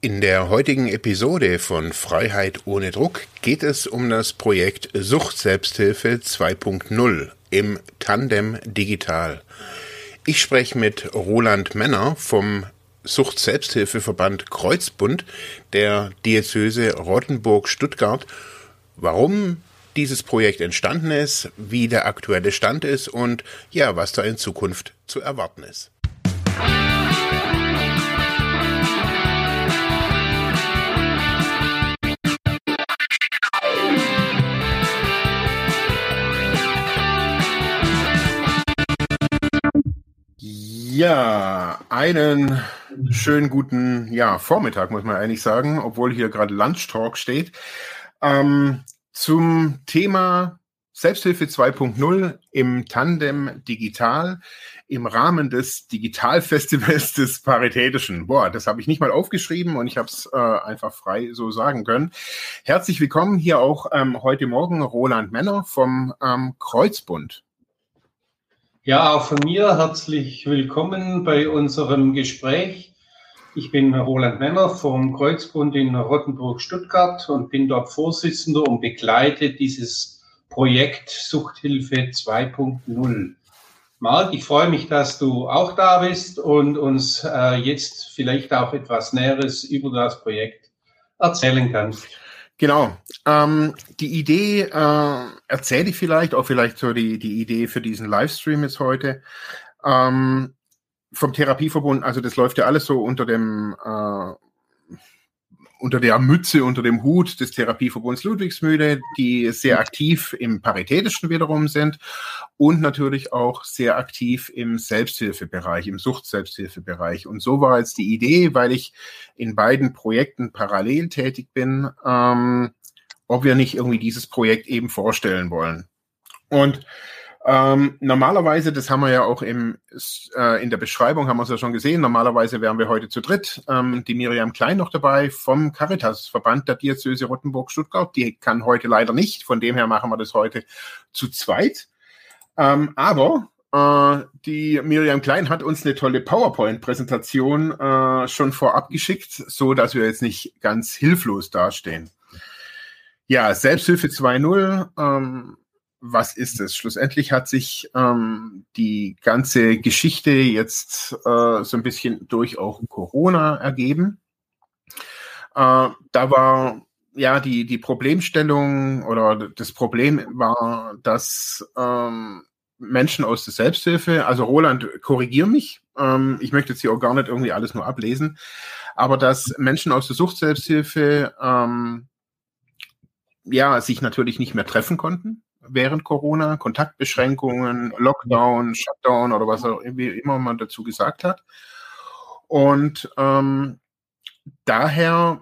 In der heutigen Episode von Freiheit ohne Druck geht es um das Projekt Sucht-Selbsthilfe 2.0 im Tandem Digital. Ich spreche mit Roland Männer vom Sucht-Selbsthilfeverband Kreuzbund der Diözese Rottenburg-Stuttgart, warum dieses Projekt entstanden ist, wie der aktuelle Stand ist und ja, was da in Zukunft zu erwarten ist. Ja, einen schönen guten ja, Vormittag, muss man eigentlich sagen, obwohl hier gerade Lunch Talk steht. Ähm, zum Thema Selbsthilfe 2.0 im Tandem Digital im Rahmen des Digitalfestivals des Paritätischen. Boah, das habe ich nicht mal aufgeschrieben und ich habe es äh, einfach frei so sagen können. Herzlich willkommen hier auch ähm, heute Morgen Roland Männer vom ähm, Kreuzbund. Ja, auch von mir herzlich willkommen bei unserem Gespräch. Ich bin Roland Männer vom Kreuzbund in Rottenburg-Stuttgart und bin dort Vorsitzender und begleite dieses Projekt Suchthilfe 2.0. Marc, ich freue mich, dass du auch da bist und uns äh, jetzt vielleicht auch etwas Näheres über das Projekt erzählen kannst. Genau. Ähm, die Idee äh, erzähle ich vielleicht, auch vielleicht so die, die Idee für diesen Livestream ist heute. Ähm, vom Therapieverbund, also das läuft ja alles so unter dem äh, unter der Mütze, unter dem Hut des Therapieverbunds Ludwigsmühle, die sehr aktiv im Paritätischen wiederum sind und natürlich auch sehr aktiv im Selbsthilfebereich, im Sucht-Selbsthilfebereich. Und so war jetzt die Idee, weil ich in beiden Projekten parallel tätig bin, ähm, ob wir nicht irgendwie dieses Projekt eben vorstellen wollen. Und ähm, normalerweise, das haben wir ja auch im, äh, in der Beschreibung, haben wir es ja schon gesehen, normalerweise wären wir heute zu dritt. Ähm, die Miriam Klein noch dabei vom Caritas-Verband der Diözese Rottenburg-Stuttgart. Die kann heute leider nicht, von dem her machen wir das heute zu zweit. Ähm, aber äh, die Miriam Klein hat uns eine tolle PowerPoint-Präsentation äh, schon vorab geschickt, so dass wir jetzt nicht ganz hilflos dastehen. Ja, Selbsthilfe 2.0. Ähm, was ist es? Schlussendlich hat sich ähm, die ganze Geschichte jetzt äh, so ein bisschen durch auch Corona ergeben. Äh, da war ja die, die Problemstellung oder das Problem war, dass ähm, Menschen aus der Selbsthilfe, also Roland, korrigier mich, ähm, ich möchte jetzt hier auch gar nicht irgendwie alles nur ablesen, aber dass Menschen aus der Sucht-Selbsthilfe ähm, ja, sich natürlich nicht mehr treffen konnten während Corona, Kontaktbeschränkungen, Lockdown, Shutdown oder was auch immer man dazu gesagt hat. Und ähm, daher,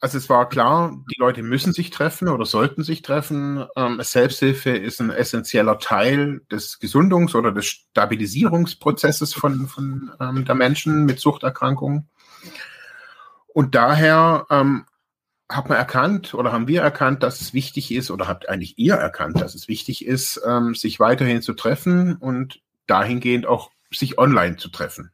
also es war klar, die Leute müssen sich treffen oder sollten sich treffen. Ähm, Selbsthilfe ist ein essentieller Teil des Gesundungs- oder des Stabilisierungsprozesses von, von ähm, der Menschen mit Suchterkrankungen. Und daher ähm, hat man erkannt oder haben wir erkannt, dass es wichtig ist oder habt eigentlich ihr erkannt, dass es wichtig ist, ähm, sich weiterhin zu treffen und dahingehend auch sich online zu treffen?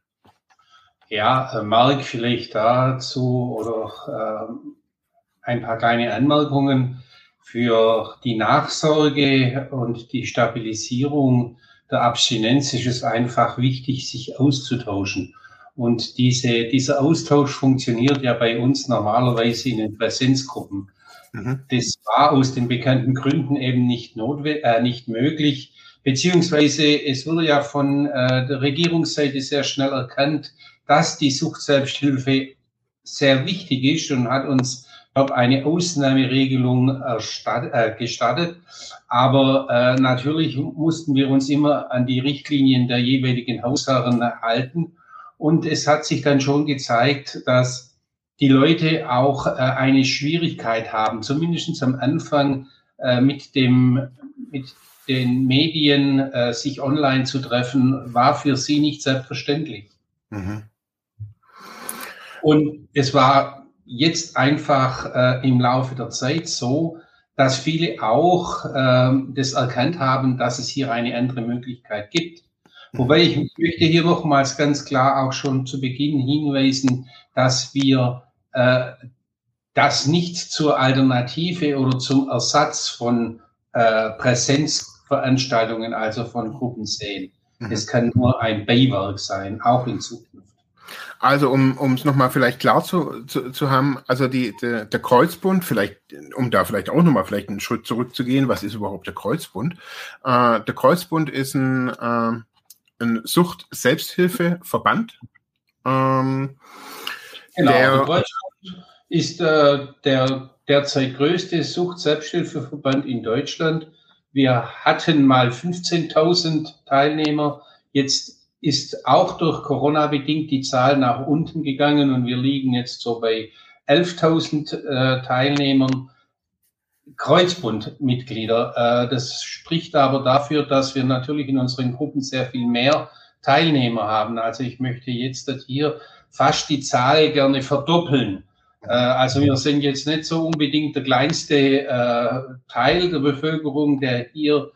Ja, äh, Marc, vielleicht dazu oder äh, ein paar kleine Anmerkungen. Für die Nachsorge und die Stabilisierung der Abstinenz ist es einfach wichtig, sich auszutauschen. Und diese, dieser Austausch funktioniert ja bei uns normalerweise in den Präsenzgruppen. Mhm. Das war aus den bekannten Gründen eben nicht, äh, nicht möglich. Beziehungsweise es wurde ja von äh, der Regierungsseite sehr schnell erkannt, dass die Suchtselbsthilfe sehr wichtig ist und hat uns glaube eine Ausnahmeregelung äh, gestattet. Aber äh, natürlich mussten wir uns immer an die Richtlinien der jeweiligen Hausherren halten. Und es hat sich dann schon gezeigt, dass die Leute auch äh, eine Schwierigkeit haben, zumindest am Anfang äh, mit dem, mit den Medien äh, sich online zu treffen, war für sie nicht selbstverständlich. Mhm. Und es war jetzt einfach äh, im Laufe der Zeit so, dass viele auch äh, das erkannt haben, dass es hier eine andere Möglichkeit gibt. Wobei ich möchte hier nochmals ganz klar auch schon zu Beginn hinweisen, dass wir äh, das nicht zur Alternative oder zum Ersatz von äh, Präsenzveranstaltungen, also von Gruppen sehen. Mhm. Es kann nur ein Beiwerk sein, auch in Zukunft. Also um es nochmal vielleicht klar zu, zu, zu haben, also die, der, der Kreuzbund, vielleicht, um da vielleicht auch nochmal vielleicht einen Schritt zurückzugehen, was ist überhaupt der Kreuzbund? Äh, der Kreuzbund ist ein, äh, ein Sucht-Selbsthilfe-Verband. Ähm, genau, der, Deutschland ist äh, der derzeit größte Sucht-Selbsthilfeverband in Deutschland. Wir hatten mal 15.000 Teilnehmer. Jetzt ist auch durch Corona bedingt die Zahl nach unten gegangen und wir liegen jetzt so bei 11.000 äh, Teilnehmern. Kreuzbundmitglieder. Äh, das spricht aber dafür, dass wir natürlich in unseren Gruppen sehr viel mehr Teilnehmer haben. Also ich möchte jetzt hier fast die Zahl gerne verdoppeln. Äh, also wir sind jetzt nicht so unbedingt der kleinste äh, Teil der Bevölkerung, der hier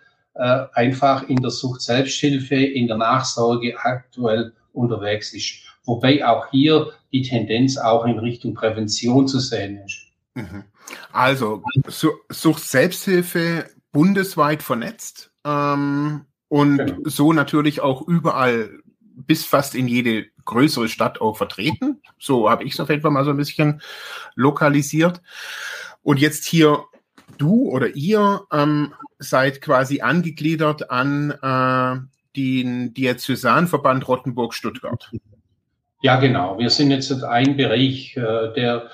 einfach in der Sucht Selbsthilfe, in der Nachsorge aktuell unterwegs ist. Wobei auch hier die Tendenz auch in Richtung Prävention zu sehen ist. Mhm. Also Sucht Selbsthilfe bundesweit vernetzt ähm, und genau. so natürlich auch überall bis fast in jede größere Stadt auch vertreten. So habe ich es auf jeden Fall mal so ein bisschen lokalisiert. Und jetzt hier du oder ihr ähm, seid quasi angegliedert an äh, den Diözesanverband Rottenburg-Stuttgart. Ja, genau. Wir sind jetzt ein Bereich äh, der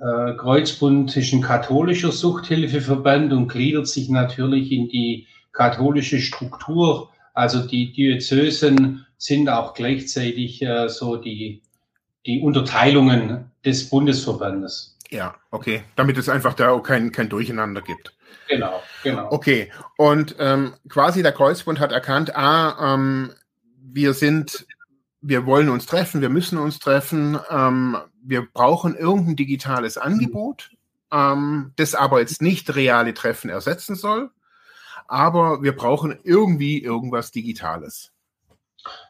äh, Kreuzbund ist ein katholischer Suchthilfeverband und gliedert sich natürlich in die katholische Struktur. Also die Diözesen sind auch gleichzeitig äh, so die, die Unterteilungen des Bundesverbandes. Ja, okay. Damit es einfach da auch kein, kein Durcheinander gibt. Genau, genau. Okay. Und ähm, quasi der Kreuzbund hat erkannt, ah, ähm, wir sind, wir wollen uns treffen, wir müssen uns treffen, ähm, wir brauchen irgendein digitales Angebot, ähm, das aber jetzt nicht reale Treffen ersetzen soll, aber wir brauchen irgendwie irgendwas Digitales.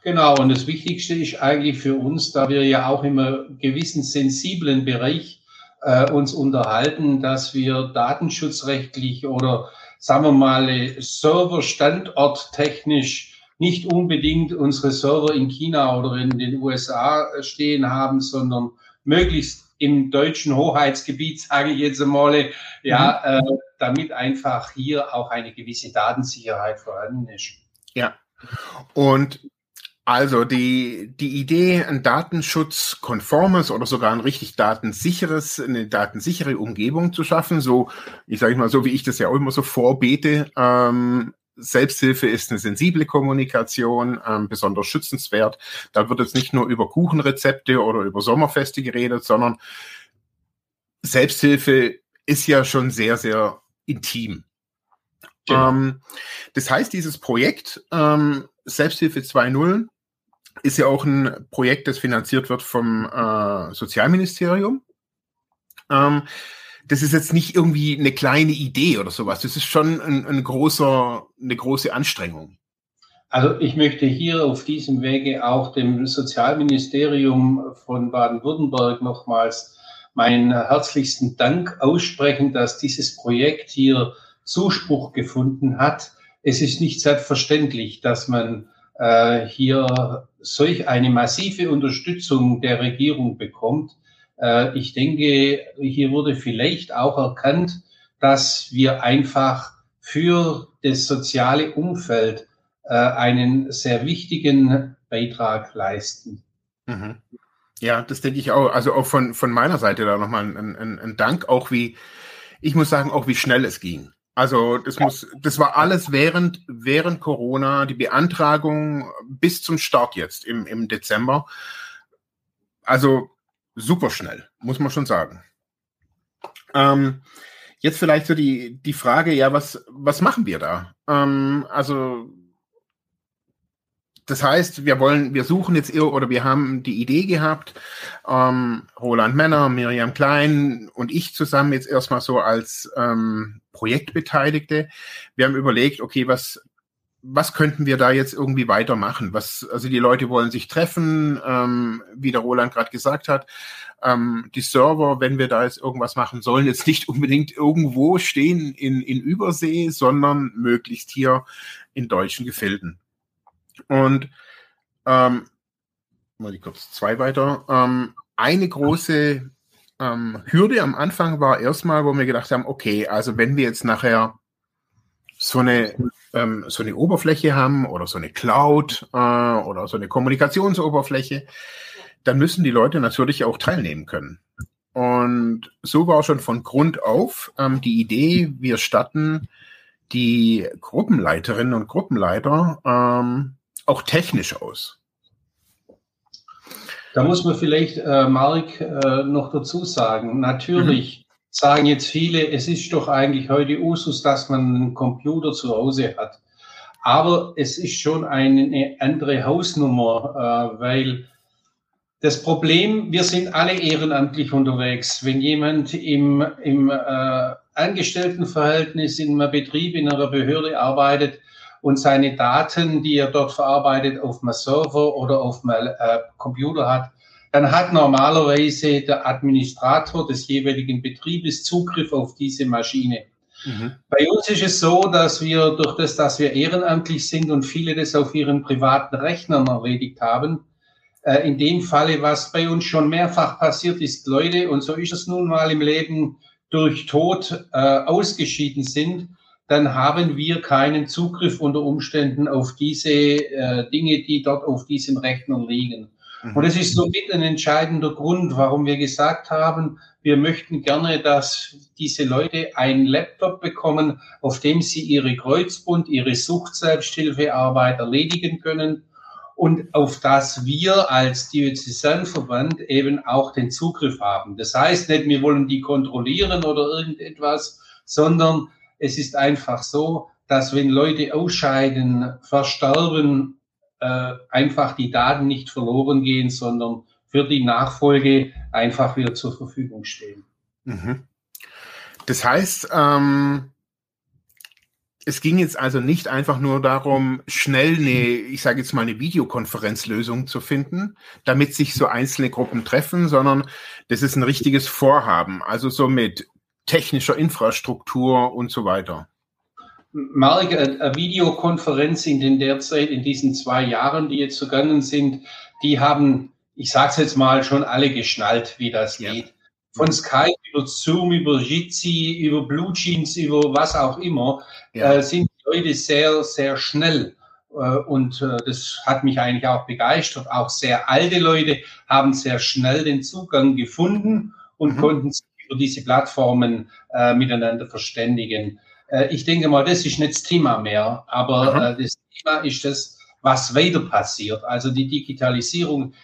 Genau, und das Wichtigste ist eigentlich für uns, da wir ja auch immer gewissen sensiblen Bereich äh, uns unterhalten, dass wir datenschutzrechtlich oder sagen wir mal serverstandorttechnisch nicht unbedingt unsere Server in China oder in den USA stehen haben, sondern möglichst im deutschen Hoheitsgebiet, sage ich jetzt einmal, ja, mhm. äh, damit einfach hier auch eine gewisse Datensicherheit vorhanden ist. Ja. Und also die, die Idee, ein datenschutzkonformes oder sogar ein richtig datensicheres, eine datensichere Umgebung zu schaffen, so, ich sage mal so, wie ich das ja auch immer so vorbete, ähm, Selbsthilfe ist eine sensible Kommunikation, ähm, besonders schützenswert. Da wird jetzt nicht nur über Kuchenrezepte oder über Sommerfeste geredet, sondern Selbsthilfe ist ja schon sehr, sehr intim. Genau. Ähm, das heißt, dieses Projekt ähm, Selbsthilfe 2.0 ist ja auch ein Projekt, das finanziert wird vom äh, Sozialministerium. Ähm, das ist jetzt nicht irgendwie eine kleine Idee oder sowas. Das ist schon ein, ein großer, eine große Anstrengung. Also ich möchte hier auf diesem Wege auch dem Sozialministerium von Baden-Württemberg nochmals meinen herzlichsten Dank aussprechen, dass dieses Projekt hier Zuspruch gefunden hat. Es ist nicht selbstverständlich, dass man äh, hier solch eine massive Unterstützung der Regierung bekommt. Äh, ich denke, hier wurde vielleicht auch erkannt, dass wir einfach für das soziale Umfeld äh, einen sehr wichtigen Beitrag leisten. Mhm. Ja, das denke ich auch. Also auch von, von meiner Seite da nochmal ein, ein, ein Dank, auch wie, ich muss sagen, auch wie schnell es ging. Also das muss, das war alles während, während Corona, die Beantragung bis zum Start jetzt im, im Dezember. Also super schnell, muss man schon sagen. Ähm, jetzt vielleicht so die, die Frage, ja, was, was machen wir da? Ähm, also das heißt, wir wollen, wir suchen jetzt oder wir haben die Idee gehabt, ähm, Roland Männer, Miriam Klein und ich zusammen jetzt erstmal so als ähm, Projektbeteiligte. Wir haben überlegt, okay, was, was könnten wir da jetzt irgendwie weitermachen? Was, also die Leute wollen sich treffen, ähm, wie der Roland gerade gesagt hat. Ähm, die Server, wenn wir da jetzt irgendwas machen, sollen jetzt nicht unbedingt irgendwo stehen in, in Übersee, sondern möglichst hier in deutschen Gefilden. Und ähm, mal die kurz zwei weiter. Ähm, eine große ähm, Hürde am Anfang war erstmal, wo wir gedacht haben, okay, also wenn wir jetzt nachher so eine, ähm, so eine Oberfläche haben oder so eine Cloud äh, oder so eine Kommunikationsoberfläche, dann müssen die Leute natürlich auch teilnehmen können. Und so war schon von Grund auf ähm, die Idee, wir statten die Gruppenleiterinnen und Gruppenleiter ähm, auch technisch aus. Da muss man vielleicht, äh, Mark, äh, noch dazu sagen, natürlich mhm. Sagen jetzt viele, es ist doch eigentlich heute Usus, dass man einen Computer zu Hause hat. Aber es ist schon eine andere Hausnummer, äh, weil das Problem, wir sind alle ehrenamtlich unterwegs. Wenn jemand im, im äh, Angestelltenverhältnis in einem Betrieb, in einer Behörde arbeitet, und seine Daten, die er dort verarbeitet, auf einem Server oder auf einem äh, Computer hat, dann hat normalerweise der Administrator des jeweiligen Betriebes Zugriff auf diese Maschine. Mhm. Bei uns ist es so, dass wir durch das, dass wir ehrenamtlich sind und viele das auf ihren privaten Rechnern erledigt haben, äh, in dem Falle, was bei uns schon mehrfach passiert ist, Leute, und so ist es nun mal im Leben, durch Tod äh, ausgeschieden sind, dann haben wir keinen Zugriff unter Umständen auf diese äh, Dinge, die dort auf diesem Rechner liegen. Mhm. Und es ist somit ein entscheidender Grund, warum wir gesagt haben, wir möchten gerne, dass diese Leute einen Laptop bekommen, auf dem sie ihre Kreuzbund, ihre Suchtselbsthilfearbeit erledigen können und auf das wir als Diözesanverband eben auch den Zugriff haben. Das heißt nicht, wir wollen die kontrollieren oder irgendetwas, sondern es ist einfach so, dass wenn Leute ausscheiden, versterben, äh, einfach die Daten nicht verloren gehen, sondern für die Nachfolge einfach wieder zur Verfügung stehen. Mhm. Das heißt, ähm, es ging jetzt also nicht einfach nur darum, schnell eine, ich sage jetzt mal, eine Videokonferenzlösung zu finden, damit sich so einzelne Gruppen treffen, sondern das ist ein richtiges Vorhaben. Also so mit technischer Infrastruktur und so weiter. Mark, eine Videokonferenz in den derzeit, in diesen zwei Jahren, die jetzt vergangen sind, die haben, ich sage es jetzt mal, schon alle geschnallt, wie das ja. geht. Von Skype über Zoom, über Jitsi, über Blue Jeans, über was auch immer, ja. äh, sind die Leute sehr, sehr schnell. Äh, und äh, das hat mich eigentlich auch begeistert. Auch sehr alte Leute haben sehr schnell den Zugang gefunden und mhm. konnten sich über diese Plattformen äh, miteinander verständigen. Äh, ich denke mal, das ist nicht das Thema mehr, aber äh, das Thema ist das, was weiter passiert. Also die Digitalisierung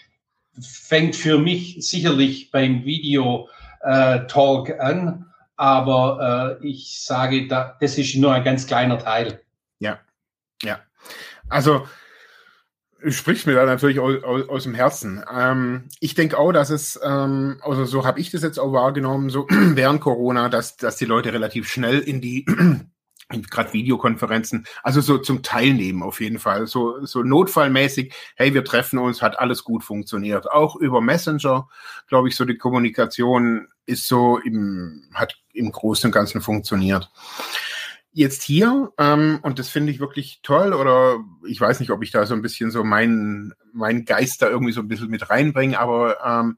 fängt für mich sicherlich beim Video-Talk äh, an, aber äh, ich sage, da, das ist nur ein ganz kleiner Teil. Ja, ja. Also spricht mir da natürlich aus, aus, aus dem Herzen. Ähm, ich denke auch, dass es, ähm, also so habe ich das jetzt auch wahrgenommen, so während Corona, dass, dass die Leute relativ schnell in die gerade Videokonferenzen, also so zum Teilnehmen auf jeden Fall, so, so notfallmäßig, hey, wir treffen uns, hat alles gut funktioniert. Auch über Messenger, glaube ich, so die Kommunikation ist so im, hat im Großen und Ganzen funktioniert jetzt hier, ähm, und das finde ich wirklich toll, oder ich weiß nicht, ob ich da so ein bisschen so meinen mein Geist da irgendwie so ein bisschen mit reinbringe, aber ähm,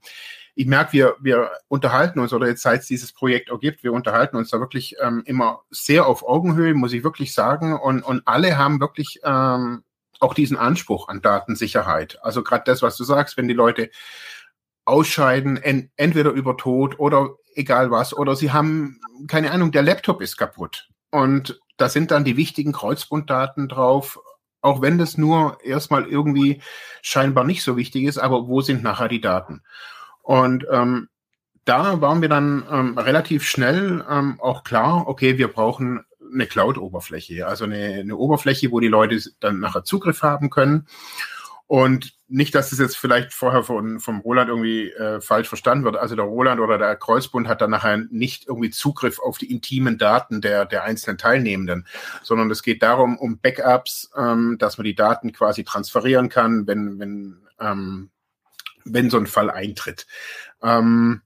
ich merke, wir, wir unterhalten uns, oder jetzt seit es dieses Projekt auch gibt, wir unterhalten uns da wirklich ähm, immer sehr auf Augenhöhe, muss ich wirklich sagen, und, und alle haben wirklich ähm, auch diesen Anspruch an Datensicherheit. Also gerade das, was du sagst, wenn die Leute ausscheiden, en entweder über Tod oder egal was, oder sie haben, keine Ahnung, der Laptop ist kaputt und da sind dann die wichtigen Kreuzbunddaten drauf, auch wenn das nur erstmal irgendwie scheinbar nicht so wichtig ist, aber wo sind nachher die Daten? Und ähm, da waren wir dann ähm, relativ schnell ähm, auch klar, okay, wir brauchen eine Cloud-Oberfläche, also eine, eine Oberfläche, wo die Leute dann nachher Zugriff haben können. Und nicht, dass es jetzt vielleicht vorher von, vom Roland irgendwie äh, falsch verstanden wird. Also der Roland oder der Kreuzbund hat dann nachher nicht irgendwie Zugriff auf die intimen Daten der, der einzelnen Teilnehmenden, sondern es geht darum, um Backups, ähm, dass man die Daten quasi transferieren kann, wenn, wenn, ähm, wenn so ein Fall eintritt. Ähm,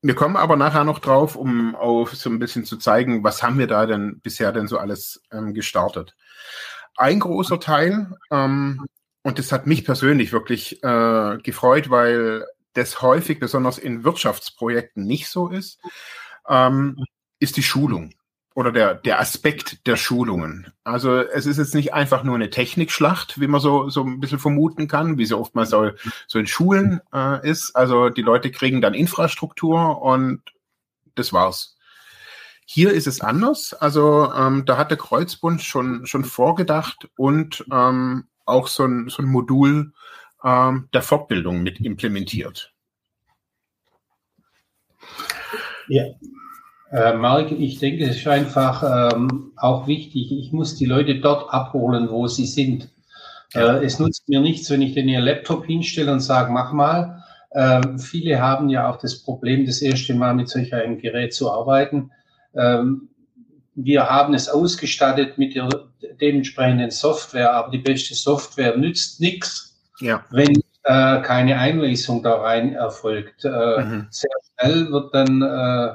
wir kommen aber nachher noch drauf, um auch so ein bisschen zu zeigen, was haben wir da denn bisher denn so alles ähm, gestartet. Ein großer Teil, ähm, und das hat mich persönlich wirklich äh, gefreut, weil das häufig, besonders in Wirtschaftsprojekten, nicht so ist, ähm, ist die Schulung oder der, der Aspekt der Schulungen. Also es ist jetzt nicht einfach nur eine Technikschlacht, wie man so, so ein bisschen vermuten kann, wie sie oftmals so, so in Schulen äh, ist. Also die Leute kriegen dann Infrastruktur und das war's. Hier ist es anders. Also ähm, da hat der Kreuzbund schon, schon vorgedacht und ähm, auch so ein, so ein Modul ähm, der Fortbildung mit implementiert. Ja, äh, Marc, ich denke, es ist einfach ähm, auch wichtig, ich muss die Leute dort abholen, wo sie sind. Äh, es nutzt mir nichts, wenn ich den ihr Laptop hinstelle und sage, mach mal. Äh, viele haben ja auch das Problem, das erste Mal mit solch einem Gerät zu arbeiten. Ähm, wir haben es ausgestattet mit der dementsprechenden Software, aber die beste Software nützt nichts, ja. wenn äh, keine Einlesung da rein erfolgt. Äh, mhm. Sehr schnell wird dann äh,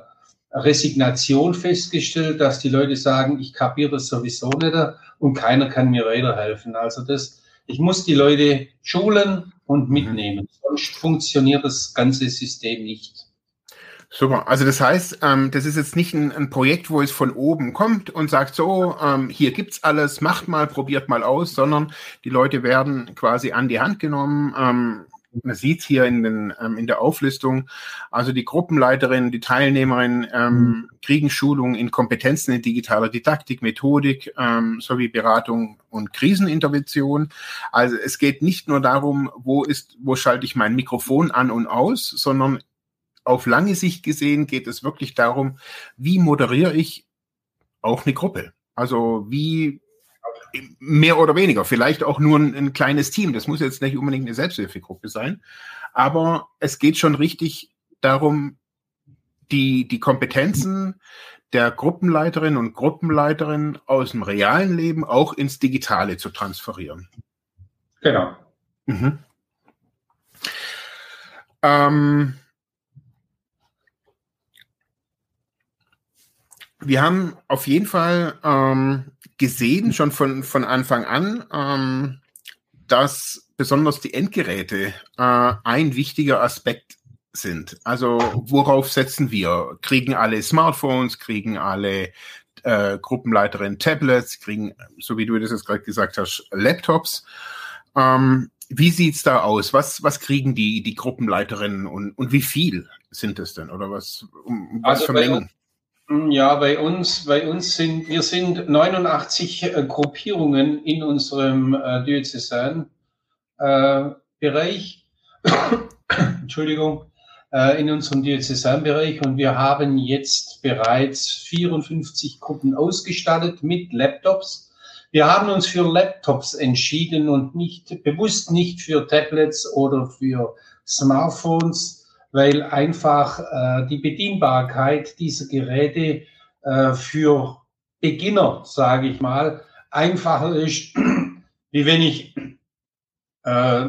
Resignation festgestellt, dass die Leute sagen, ich kapiere das sowieso nicht und keiner kann mir weiterhelfen. Also das, ich muss die Leute schulen und mhm. mitnehmen, sonst funktioniert das ganze System nicht. Super. Also das heißt, ähm, das ist jetzt nicht ein, ein, Projekt, wo es von oben kommt und sagt so, ähm, hier gibt's alles, macht mal, probiert mal aus, sondern die Leute werden quasi an die Hand genommen. Ähm, man sieht hier in, den, ähm, in der Auflistung, also die Gruppenleiterin, die Teilnehmerin ähm, mhm. kriegen Schulungen in Kompetenzen in digitaler Didaktik, Methodik ähm, sowie Beratung und Krisenintervention. Also es geht nicht nur darum, wo ist, wo schalte ich mein Mikrofon an und aus, sondern auf lange Sicht gesehen geht es wirklich darum, wie moderiere ich auch eine Gruppe? Also wie mehr oder weniger, vielleicht auch nur ein, ein, kleines Team. Das muss jetzt nicht unbedingt eine Selbsthilfegruppe sein. Aber es geht schon richtig darum, die, die Kompetenzen der Gruppenleiterin und Gruppenleiterin aus dem realen Leben auch ins Digitale zu transferieren. Genau. Mhm. Ähm, wir haben auf jeden Fall ähm, gesehen, schon von, von Anfang an, ähm, dass besonders die Endgeräte äh, ein wichtiger Aspekt sind. Also worauf setzen wir? Kriegen alle Smartphones, kriegen alle äh, Gruppenleiterinnen Tablets, kriegen, so wie du das jetzt gerade gesagt hast, Laptops. Ähm, wie sieht's da aus? Was, was kriegen die, die Gruppenleiterinnen und, und wie viel sind es denn? Oder was, um, was also für Mengen? Hm, ja, bei uns, bei uns sind, wir sind 89 äh, Gruppierungen in unserem äh, Diözesan äh, Bereich. Entschuldigung, äh, in unserem Diözesanbereich und wir haben jetzt bereits 54 Gruppen ausgestattet mit Laptops. Wir haben uns für Laptops entschieden und nicht bewusst nicht für Tablets oder für Smartphones weil einfach äh, die Bedienbarkeit dieser Geräte äh, für Beginner, sage ich mal, einfacher ist, wie wenn ich äh,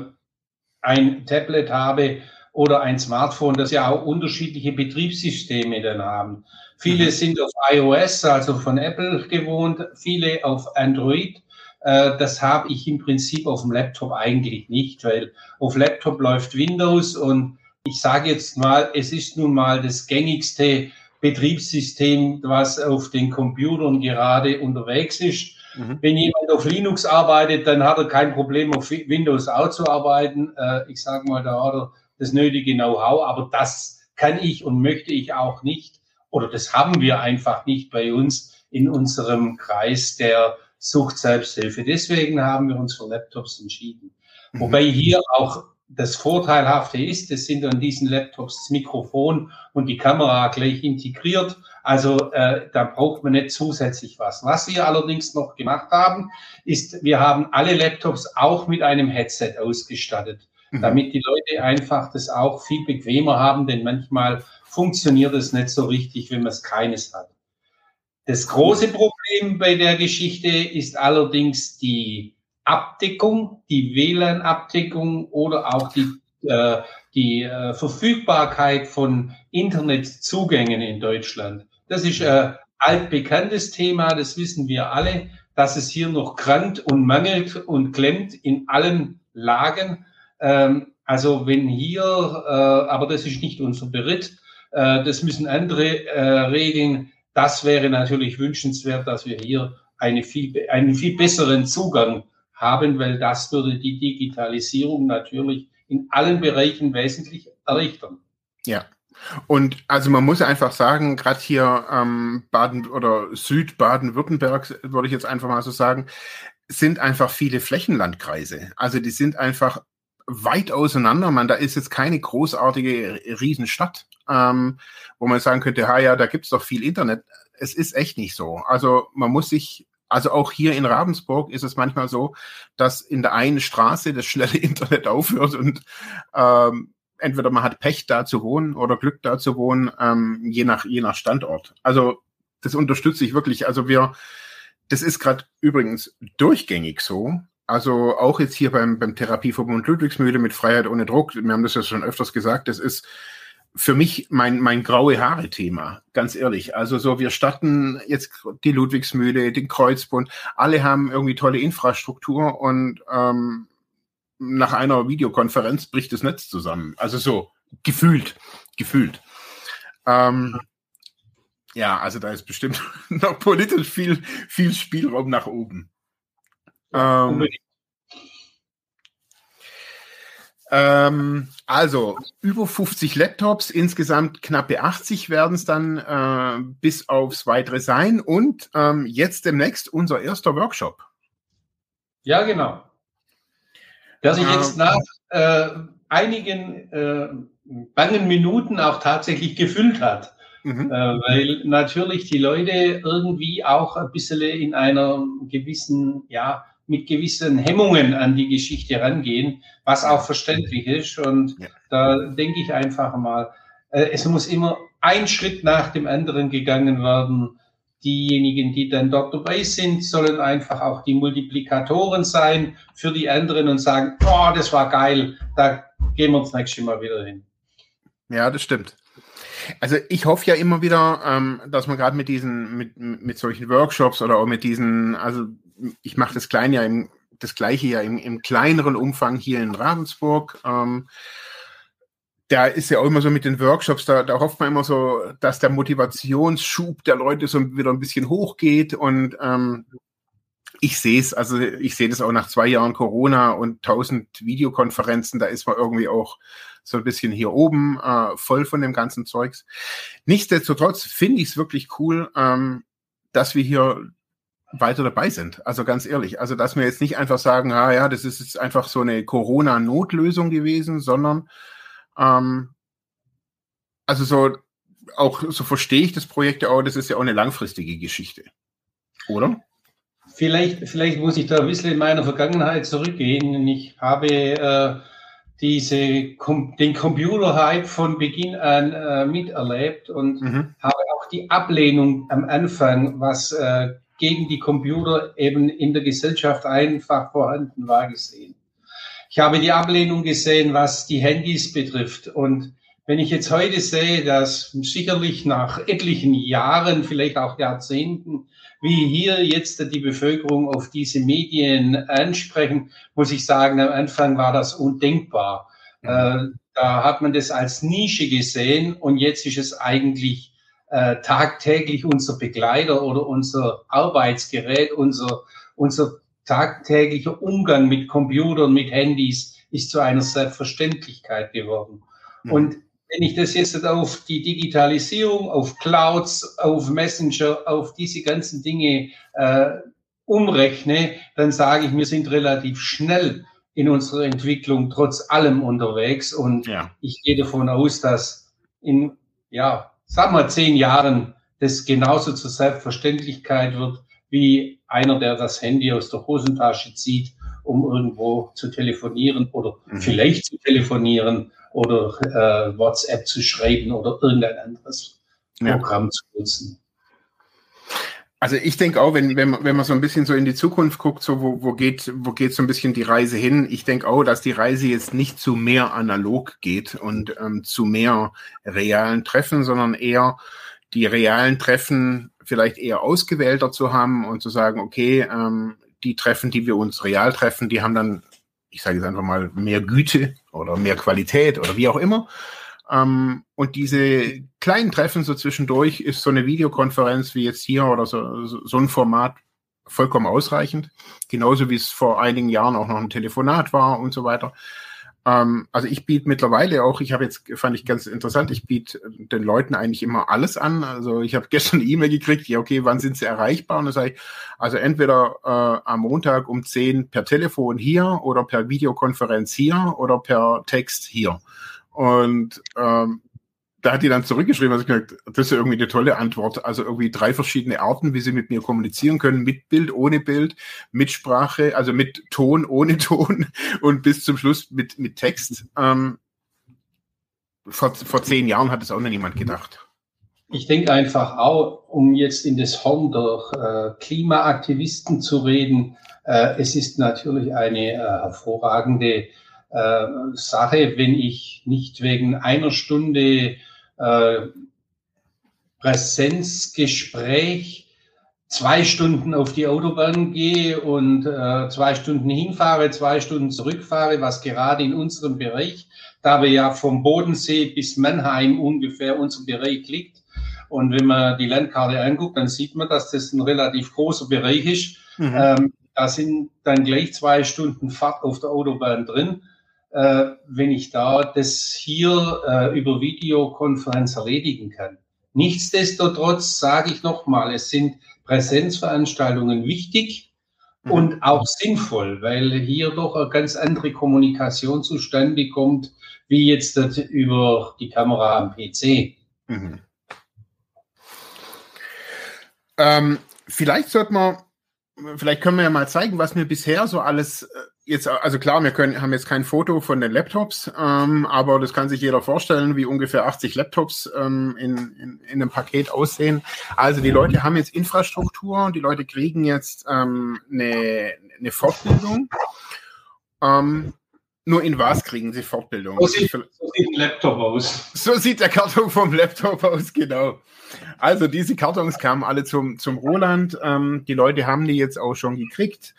ein Tablet habe oder ein Smartphone, das ja auch unterschiedliche Betriebssysteme dann haben. Viele mhm. sind auf iOS, also von Apple gewohnt, viele auf Android. Äh, das habe ich im Prinzip auf dem Laptop eigentlich nicht, weil auf Laptop läuft Windows und ich sage jetzt mal, es ist nun mal das gängigste Betriebssystem, was auf den Computern gerade unterwegs ist. Mhm. Wenn jemand auf Linux arbeitet, dann hat er kein Problem, auf Windows auch zu arbeiten. Äh, ich sage mal, da hat er das nötige Know-how, aber das kann ich und möchte ich auch nicht. Oder das haben wir einfach nicht bei uns in unserem Kreis der Sucht Selbsthilfe. Deswegen haben wir uns für Laptops entschieden. Mhm. Wobei hier auch das Vorteilhafte ist, es sind an diesen Laptops das Mikrofon und die Kamera gleich integriert. Also äh, da braucht man nicht zusätzlich was. Was wir allerdings noch gemacht haben, ist, wir haben alle Laptops auch mit einem Headset ausgestattet, mhm. damit die Leute einfach das auch viel bequemer haben, denn manchmal funktioniert es nicht so richtig, wenn man es keines hat. Das große Problem bei der Geschichte ist allerdings die Abdeckung, die WLAN-Abdeckung oder auch die, äh, die äh, Verfügbarkeit von Internetzugängen in Deutschland. Das ist ein altbekanntes Thema, das wissen wir alle, dass es hier noch krankt und mangelt und klemmt in allen Lagen. Ähm, also wenn hier, äh, aber das ist nicht unser Beritt, äh, das müssen andere äh, regeln. Das wäre natürlich wünschenswert, dass wir hier eine viel, einen viel besseren Zugang haben, weil das würde die Digitalisierung natürlich in allen Bereichen wesentlich erleichtern. Ja. Und also man muss einfach sagen, gerade hier ähm, Baden oder Südbaden-Württemberg, würde ich jetzt einfach mal so sagen, sind einfach viele Flächenlandkreise. Also die sind einfach weit auseinander. Man, da ist jetzt keine großartige Riesenstadt, ähm, wo man sagen könnte, ha ja, da gibt's doch viel Internet. Es ist echt nicht so. Also man muss sich, also auch hier in Ravensburg ist es manchmal so, dass in der einen Straße das schnelle Internet aufhört und ähm, entweder man hat Pech da zu wohnen oder Glück da zu wohnen, ähm, je nach je nach Standort. Also das unterstütze ich wirklich. Also wir, das ist gerade übrigens durchgängig so, also auch jetzt hier beim, beim Therapieverbund Ludwigsmühle mit Freiheit ohne Druck, wir haben das ja schon öfters gesagt, das ist für mich mein, mein graue Haare-Thema, ganz ehrlich. Also so, wir starten jetzt die Ludwigsmühle, den Kreuzbund, alle haben irgendwie tolle Infrastruktur und ähm, nach einer Videokonferenz bricht das Netz zusammen. Also so, gefühlt, gefühlt. Ähm, ja, also da ist bestimmt noch politisch viel, viel Spielraum nach oben. Ähm, ähm, also über 50 Laptops, insgesamt knappe 80 werden es dann äh, bis aufs Weitere sein. Und ähm, jetzt demnächst unser erster Workshop. Ja, genau. Der sich jetzt ähm. nach äh, einigen äh, bangen Minuten auch tatsächlich gefüllt hat. Mhm. Äh, weil natürlich die Leute irgendwie auch ein bisschen in einer gewissen, ja, mit gewissen Hemmungen an die Geschichte rangehen, was auch verständlich ist. Und ja. da denke ich einfach mal, äh, es muss immer ein Schritt nach dem anderen gegangen werden. Diejenigen, die dann dort dabei sind, sollen einfach auch die Multiplikatoren sein für die anderen und sagen, oh, das war geil, da gehen wir uns nächste Mal wieder hin. Ja, das stimmt. Also ich hoffe ja immer wieder, ähm, dass man gerade mit diesen, mit, mit solchen Workshops oder auch mit diesen, also ich mache das kleine ja im, das gleiche ja im, im kleineren Umfang hier in Ravensburg. Ähm, da ist ja auch immer so mit den Workshops, da, da hofft man immer so, dass der Motivationsschub der Leute so wieder ein bisschen hochgeht und ähm, ich sehe es, also ich sehe das auch nach zwei Jahren Corona und tausend Videokonferenzen, da ist man irgendwie auch so ein bisschen hier oben äh, voll von dem ganzen Zeugs. Nichtsdestotrotz finde ich es wirklich cool, ähm, dass wir hier weiter dabei sind. Also ganz ehrlich, also dass wir jetzt nicht einfach sagen, ah ja, das ist jetzt einfach so eine Corona-Notlösung gewesen, sondern ähm, also so auch so verstehe ich das Projekt ja auch, das ist ja auch eine langfristige Geschichte, oder? Vielleicht, vielleicht muss ich da ein bisschen in meiner Vergangenheit zurückgehen. Ich habe äh, diese, den Computer-Hype von Beginn an äh, miterlebt und mhm. habe auch die Ablehnung am Anfang, was äh, gegen die Computer eben in der Gesellschaft einfach vorhanden war, gesehen. Ich habe die Ablehnung gesehen, was die Handys betrifft. Und wenn ich jetzt heute sehe, dass sicherlich nach etlichen Jahren, vielleicht auch Jahrzehnten, wie hier jetzt die Bevölkerung auf diese Medien ansprechen, muss ich sagen, am Anfang war das undenkbar. Mhm. Äh, da hat man das als Nische gesehen und jetzt ist es eigentlich äh, tagtäglich unser Begleiter oder unser Arbeitsgerät, unser, unser tagtäglicher Umgang mit Computern, mit Handys ist zu einer Selbstverständlichkeit geworden. Mhm. Und wenn ich das jetzt auf die Digitalisierung, auf Clouds, auf Messenger, auf diese ganzen Dinge äh, umrechne, dann sage ich, wir sind relativ schnell in unserer Entwicklung trotz allem unterwegs. Und ja. ich gehe davon aus, dass in, ja, sagen wir zehn Jahren das genauso zur Selbstverständlichkeit wird, wie einer, der das Handy aus der Hosentasche zieht, um irgendwo zu telefonieren oder mhm. vielleicht zu telefonieren oder äh, WhatsApp zu schreiben oder irgendein anderes Programm ja. zu nutzen. Also ich denke auch, wenn, wenn, wenn man so ein bisschen so in die Zukunft guckt, so wo, wo geht, wo geht so ein bisschen die Reise hin? Ich denke auch, dass die Reise jetzt nicht zu mehr analog geht und ähm, zu mehr realen Treffen, sondern eher die realen Treffen vielleicht eher ausgewählter zu haben und zu sagen, okay, ähm, die Treffen, die wir uns real treffen, die haben dann, ich sage jetzt einfach mal, mehr Güte oder mehr Qualität oder wie auch immer. Ähm, und diese kleinen Treffen so zwischendurch ist so eine Videokonferenz wie jetzt hier oder so, so ein Format vollkommen ausreichend. Genauso wie es vor einigen Jahren auch noch ein Telefonat war und so weiter. Ähm, also ich biete mittlerweile auch, ich habe jetzt, fand ich ganz interessant, ich biete den Leuten eigentlich immer alles an. Also ich habe gestern eine E-Mail gekriegt, ja, okay, wann sind sie erreichbar? Und dann sage ich, also entweder äh, am Montag um 10 per Telefon hier oder per Videokonferenz hier oder per Text hier. Und ähm, da hat die dann zurückgeschrieben, also gesagt, das ist ja irgendwie eine tolle Antwort. Also irgendwie drei verschiedene Arten, wie sie mit mir kommunizieren können, mit Bild, ohne Bild, mit Sprache, also mit Ton, ohne Ton und bis zum Schluss mit, mit Text. Ähm, vor, vor zehn Jahren hat es auch noch niemand gedacht. Ich denke einfach auch, um jetzt in das Horn der äh, Klimaaktivisten zu reden, äh, es ist natürlich eine äh, hervorragende äh, Sache, wenn ich nicht wegen einer Stunde äh, Präsenzgespräch zwei Stunden auf die Autobahn gehe und äh, zwei Stunden hinfahre, zwei Stunden zurückfahre, was gerade in unserem Bereich, da wir ja vom Bodensee bis Mannheim ungefähr unser Bereich liegt. Und wenn man die Landkarte anguckt, dann sieht man, dass das ein relativ großer Bereich ist. Mhm. Ähm, da sind dann gleich zwei Stunden Fahrt auf der Autobahn drin äh, wenn ich da das hier äh, über Videokonferenz erledigen kann. Nichtsdestotrotz sage ich nochmal, es sind Präsenzveranstaltungen wichtig mhm. und auch sinnvoll, weil hier doch eine ganz andere Kommunikation zustande kommt, wie jetzt über die Kamera am PC. Mhm. Ähm, vielleicht sollte man, vielleicht können wir ja mal zeigen, was mir bisher so alles äh, jetzt, also klar, wir können, haben jetzt kein Foto von den Laptops, ähm, aber das kann sich jeder vorstellen, wie ungefähr 80 Laptops ähm, in, in, in einem Paket aussehen. Also die Leute haben jetzt Infrastruktur, die Leute kriegen jetzt ähm, eine, eine Fortbildung. Ähm, nur in was kriegen sie Fortbildung? So sieht, so sieht ein Laptop aus. So sieht der Karton vom Laptop aus, genau. Also diese Kartons kamen alle zum, zum Roland. Ähm, die Leute haben die jetzt auch schon gekriegt.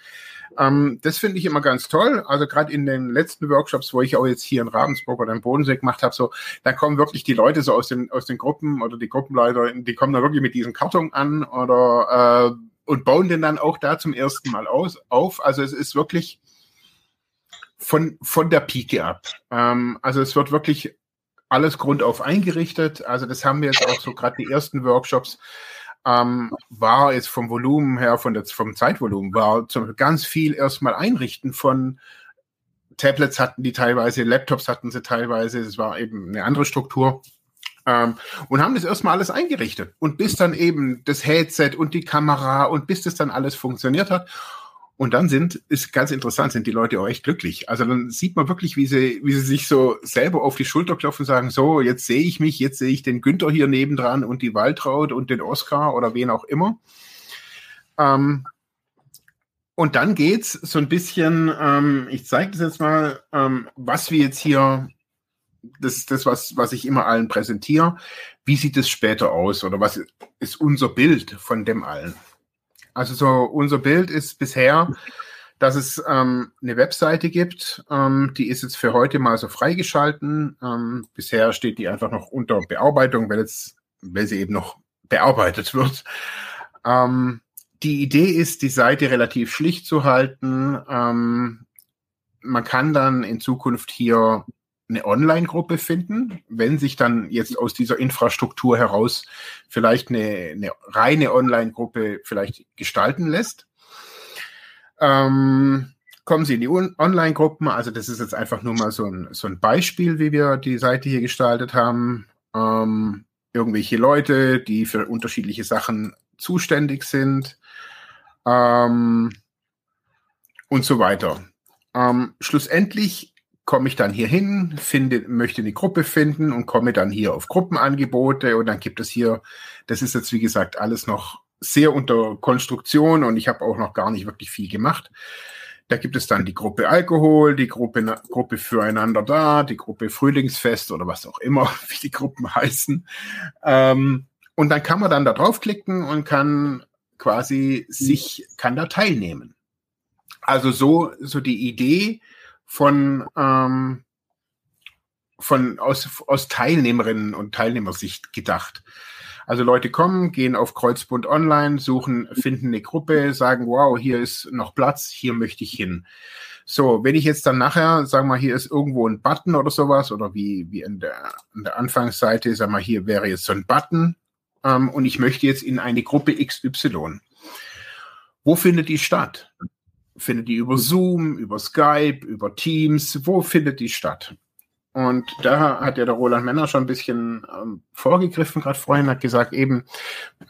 Ähm, das finde ich immer ganz toll. Also gerade in den letzten Workshops, wo ich auch jetzt hier in Ravensburg oder im Bodensee gemacht habe, so, da kommen wirklich die Leute so aus den, aus den Gruppen oder die Gruppenleiter, die kommen da wirklich mit diesem Karton an oder äh, und bauen den dann auch da zum ersten Mal aus, auf. Also es ist wirklich von, von der Pike ab. Ähm, also es wird wirklich alles grundauf eingerichtet. Also das haben wir jetzt auch so gerade die ersten Workshops ähm, war jetzt vom Volumen her, von der, vom Zeitvolumen, war zum, ganz viel erstmal einrichten von Tablets hatten die teilweise, Laptops hatten sie teilweise, es war eben eine andere Struktur. Ähm, und haben das erstmal alles eingerichtet. Und bis dann eben das Headset und die Kamera und bis das dann alles funktioniert hat. Und dann sind, ist ganz interessant, sind die Leute auch echt glücklich. Also dann sieht man wirklich, wie sie, wie sie sich so selber auf die Schulter klopfen und sagen, so, jetzt sehe ich mich, jetzt sehe ich den Günther hier nebendran und die Waltraud und den Oscar oder wen auch immer. Ähm, und dann geht's so ein bisschen, ähm, ich zeige das jetzt mal, ähm, was wir jetzt hier, das, das was, was ich immer allen präsentiere, wie sieht es später aus oder was ist unser Bild von dem allen? Also so unser Bild ist bisher, dass es ähm, eine Webseite gibt, ähm, die ist jetzt für heute mal so freigeschalten. Ähm, bisher steht die einfach noch unter Bearbeitung, weil jetzt, weil sie eben noch bearbeitet wird. Ähm, die Idee ist, die Seite relativ schlicht zu halten. Ähm, man kann dann in Zukunft hier eine Online-Gruppe finden, wenn sich dann jetzt aus dieser Infrastruktur heraus vielleicht eine, eine reine Online-Gruppe vielleicht gestalten lässt. Ähm, kommen Sie in die Online-Gruppen. Also das ist jetzt einfach nur mal so ein, so ein Beispiel, wie wir die Seite hier gestaltet haben. Ähm, irgendwelche Leute, die für unterschiedliche Sachen zuständig sind ähm, und so weiter. Ähm, schlussendlich komme ich dann hier hin, finde, möchte eine Gruppe finden und komme dann hier auf Gruppenangebote und dann gibt es hier, das ist jetzt wie gesagt alles noch sehr unter Konstruktion und ich habe auch noch gar nicht wirklich viel gemacht. Da gibt es dann die Gruppe Alkohol, die Gruppe, Gruppe Füreinander da, die Gruppe Frühlingsfest oder was auch immer, wie die Gruppen heißen. Ähm, und dann kann man dann da draufklicken und kann quasi sich, kann da teilnehmen. Also so, so die Idee von, ähm, von aus, aus Teilnehmerinnen und Teilnehmersicht gedacht. Also Leute kommen, gehen auf Kreuzbund Online, suchen, finden eine Gruppe, sagen, wow, hier ist noch Platz, hier möchte ich hin. So, wenn ich jetzt dann nachher, sagen wir, hier ist irgendwo ein Button oder sowas, oder wie, wie in der, in der Anfangsseite, sagen wir, hier wäre jetzt so ein Button, ähm, und ich möchte jetzt in eine Gruppe XY. Wo findet die statt? Findet die über Zoom, über Skype, über Teams? Wo findet die statt? Und da hat ja der Roland Männer schon ein bisschen ähm, vorgegriffen, gerade vorhin, hat gesagt, eben,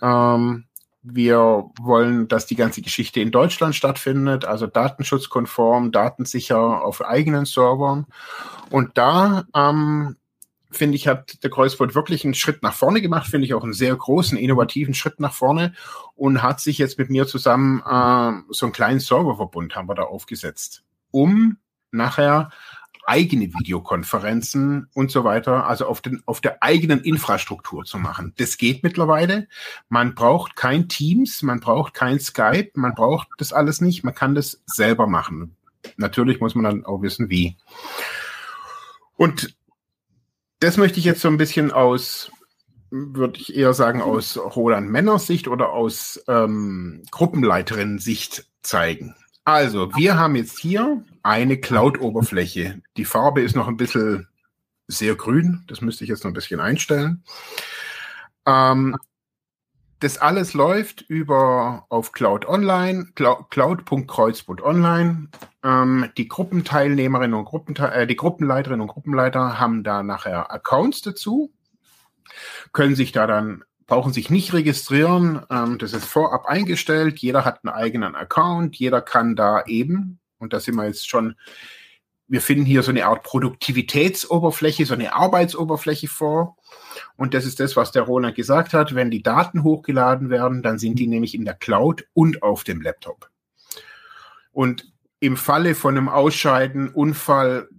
ähm, wir wollen, dass die ganze Geschichte in Deutschland stattfindet, also datenschutzkonform, datensicher auf eigenen Servern. Und da ähm, finde ich, hat der Kreuzfurt wirklich einen Schritt nach vorne gemacht, finde ich auch einen sehr großen, innovativen Schritt nach vorne und hat sich jetzt mit mir zusammen äh, so einen kleinen Serververbund haben wir da aufgesetzt, um nachher eigene Videokonferenzen und so weiter, also auf, den, auf der eigenen Infrastruktur zu machen. Das geht mittlerweile. Man braucht kein Teams, man braucht kein Skype, man braucht das alles nicht. Man kann das selber machen. Natürlich muss man dann auch wissen, wie. Und das möchte ich jetzt so ein bisschen aus, würde ich eher sagen, aus Roland Männers Sicht oder aus ähm, Gruppenleiterin-Sicht zeigen. Also, wir haben jetzt hier eine Cloud-Oberfläche. Die Farbe ist noch ein bisschen sehr grün. Das müsste ich jetzt noch ein bisschen einstellen. Ähm, das alles läuft über auf Cloud Online, cloud.kreuzbund.online. Ähm, die Gruppenteilnehmerinnen und Gruppente äh, die Gruppenleiterinnen und Gruppenleiter haben da nachher Accounts dazu, können sich da dann brauchen sich nicht registrieren. Ähm, das ist vorab eingestellt. Jeder hat einen eigenen Account. Jeder kann da eben, und da sind wir jetzt schon, wir finden hier so eine Art Produktivitätsoberfläche, so eine Arbeitsoberfläche vor. Und das ist das, was der Roland gesagt hat. Wenn die Daten hochgeladen werden, dann sind die nämlich in der Cloud und auf dem Laptop. Und im Falle von einem Ausscheiden, Unfall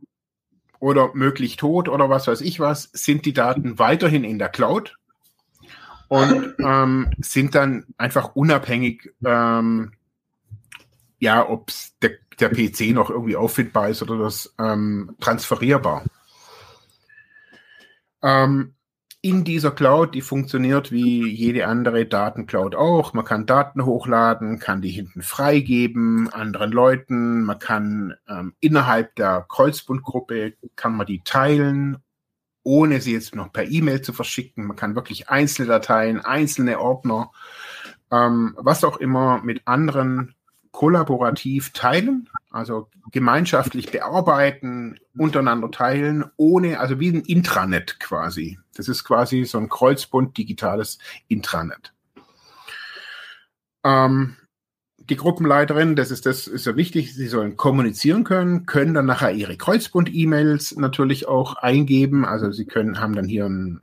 oder möglich Tod oder was weiß ich was, sind die Daten weiterhin in der Cloud und ähm, sind dann einfach unabhängig, ähm, ja, ob der, der PC noch irgendwie auffindbar ist oder das ähm, transferierbar. Ähm, in dieser Cloud, die funktioniert wie jede andere Datencloud auch. Man kann Daten hochladen, kann die hinten freigeben anderen Leuten. Man kann ähm, innerhalb der Kreuzbundgruppe kann man die teilen ohne sie jetzt noch per E-Mail zu verschicken. Man kann wirklich einzelne Dateien, einzelne Ordner, ähm, was auch immer mit anderen kollaborativ teilen, also gemeinschaftlich bearbeiten, untereinander teilen, ohne, also wie ein Intranet quasi. Das ist quasi so ein Kreuzbund digitales Intranet. Ähm, die Gruppenleiterin, das ist das ist ja wichtig, sie sollen kommunizieren können, können dann nachher ihre Kreuzbund-E-Mails natürlich auch eingeben. Also sie können, haben dann hier ein,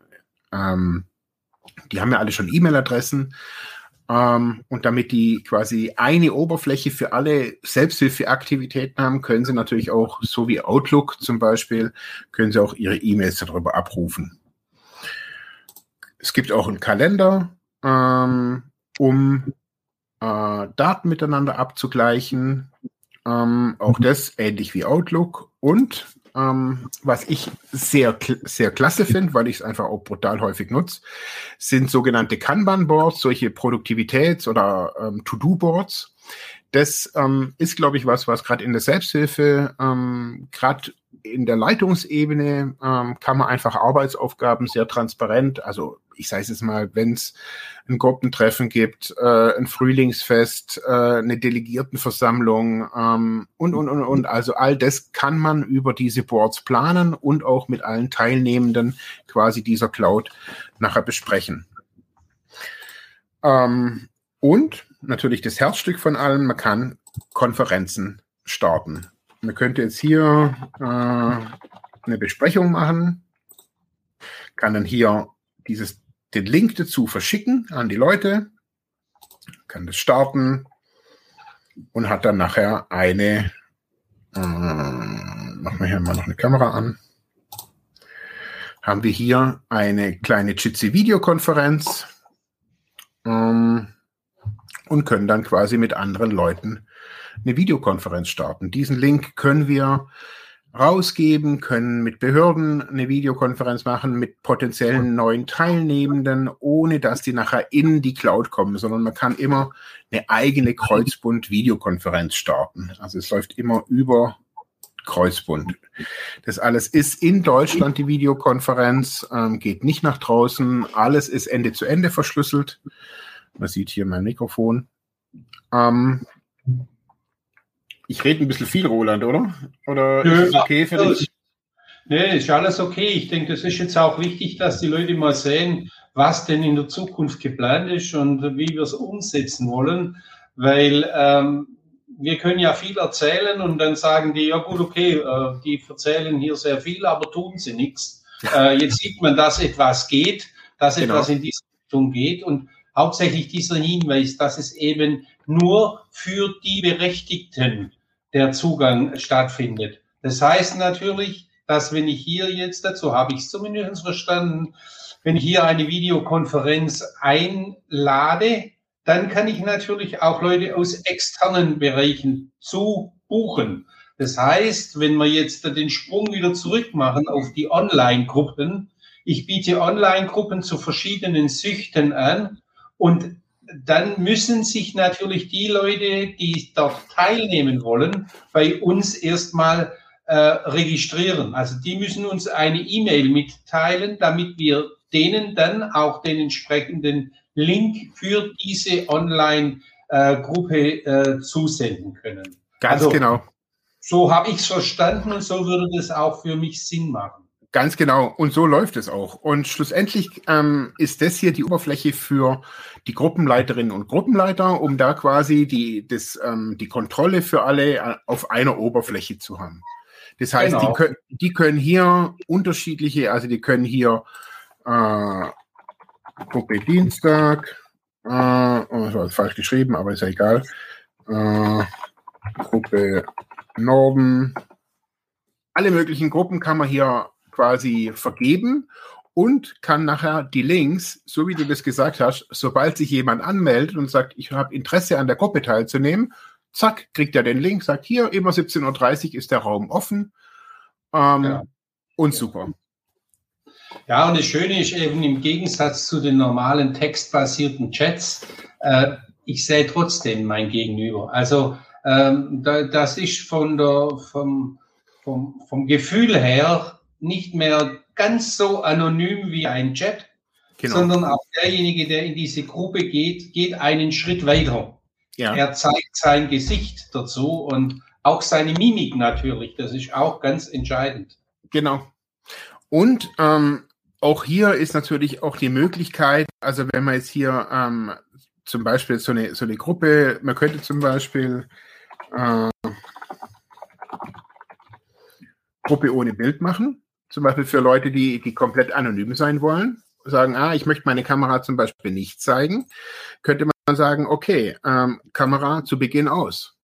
ähm, die haben ja alle schon E-Mail-Adressen. Ähm, und damit die quasi eine Oberfläche für alle Selbsthilfeaktivitäten haben, können sie natürlich auch, so wie Outlook zum Beispiel, können sie auch ihre E-Mails darüber abrufen. Es gibt auch einen Kalender, ähm, um äh, Daten miteinander abzugleichen. Ähm, auch mhm. das ähnlich wie Outlook. Und ähm, was ich sehr, sehr klasse finde, weil ich es einfach auch brutal häufig nutze, sind sogenannte Kanban-Boards, solche Produktivitäts- oder ähm, To-Do-Boards. Das ähm, ist, glaube ich, was, was gerade in der Selbsthilfe, ähm, gerade in der Leitungsebene, ähm, kann man einfach Arbeitsaufgaben sehr transparent, also ich sage es jetzt mal, wenn es ein Gruppentreffen gibt, äh, ein Frühlingsfest, äh, eine Delegiertenversammlung ähm, und, und, und, und. Also all das kann man über diese Boards planen und auch mit allen Teilnehmenden quasi dieser Cloud nachher besprechen. Ähm, und natürlich das Herzstück von allem, man kann Konferenzen starten. Man könnte jetzt hier äh, eine Besprechung machen, kann dann hier dieses, den Link dazu verschicken an die Leute, kann das starten und hat dann nachher eine, äh, machen wir hier mal noch eine Kamera an, haben wir hier eine kleine Jitsi-Videokonferenz. Ähm, und können dann quasi mit anderen Leuten eine Videokonferenz starten. Diesen Link können wir rausgeben, können mit Behörden eine Videokonferenz machen, mit potenziellen neuen Teilnehmenden, ohne dass die nachher in die Cloud kommen, sondern man kann immer eine eigene Kreuzbund-Videokonferenz starten. Also es läuft immer über Kreuzbund. Das alles ist in Deutschland die Videokonferenz, ähm, geht nicht nach draußen, alles ist Ende zu Ende verschlüsselt. Man sieht hier mein Mikrofon. Ähm, ich rede ein bisschen viel, Roland, oder? Oder Nö, ist es okay für dich? Nee, ist alles okay. Ich denke, das ist jetzt auch wichtig, dass die Leute mal sehen, was denn in der Zukunft geplant ist und wie wir es umsetzen wollen. Weil ähm, wir können ja viel erzählen und dann sagen die, ja gut, okay, äh, die erzählen hier sehr viel, aber tun sie nichts. Äh, jetzt sieht man, dass etwas geht, dass genau. etwas in diese Richtung geht und hauptsächlich dieser Hinweis, dass es eben nur für die Berechtigten der Zugang stattfindet. Das heißt natürlich, dass wenn ich hier jetzt, dazu habe ich es zumindest verstanden, wenn ich hier eine Videokonferenz einlade, dann kann ich natürlich auch Leute aus externen Bereichen zu buchen. Das heißt, wenn wir jetzt den Sprung wieder zurück machen auf die Online-Gruppen, ich biete Online-Gruppen zu verschiedenen Süchten an und dann müssen sich natürlich die Leute, die dort teilnehmen wollen, bei uns erstmal äh, registrieren. Also die müssen uns eine E-Mail mitteilen, damit wir denen dann auch den entsprechenden Link für diese Online-Gruppe äh, zusenden können. Ganz also, genau. So habe ich es verstanden und so würde das auch für mich Sinn machen. Ganz genau. Und so läuft es auch. Und schlussendlich ähm, ist das hier die Oberfläche für die Gruppenleiterinnen und Gruppenleiter, um da quasi die, das, ähm, die Kontrolle für alle äh, auf einer Oberfläche zu haben. Das heißt, genau. die, können, die können hier unterschiedliche, also die können hier äh, Gruppe Dienstag, äh, oh, das war falsch geschrieben, aber ist ja egal. Äh, Gruppe Norden. Alle möglichen Gruppen kann man hier quasi vergeben und kann nachher die Links, so wie du das gesagt hast, sobald sich jemand anmeldet und sagt, ich habe Interesse an der Gruppe teilzunehmen, zack, kriegt er den Link, sagt hier, immer 17.30 Uhr ist der Raum offen. Ähm, ja. Und super. Ja, und das Schöne ist eben im Gegensatz zu den normalen textbasierten Chats, äh, ich sehe trotzdem mein Gegenüber. Also ähm, da, das ist von der, vom, vom, vom Gefühl her nicht mehr ganz so anonym wie ein Chat, genau. sondern auch derjenige, der in diese Gruppe geht, geht einen Schritt weiter. Ja. Er zeigt sein Gesicht dazu und auch seine Mimik natürlich. Das ist auch ganz entscheidend. Genau. Und ähm, auch hier ist natürlich auch die Möglichkeit, also wenn man jetzt hier ähm, zum Beispiel so eine, so eine Gruppe, man könnte zum Beispiel äh, Gruppe ohne Bild machen zum Beispiel für Leute, die, die komplett anonym sein wollen, sagen, ah, ich möchte meine Kamera zum Beispiel nicht zeigen, könnte man sagen, okay, ähm, Kamera zu Beginn aus.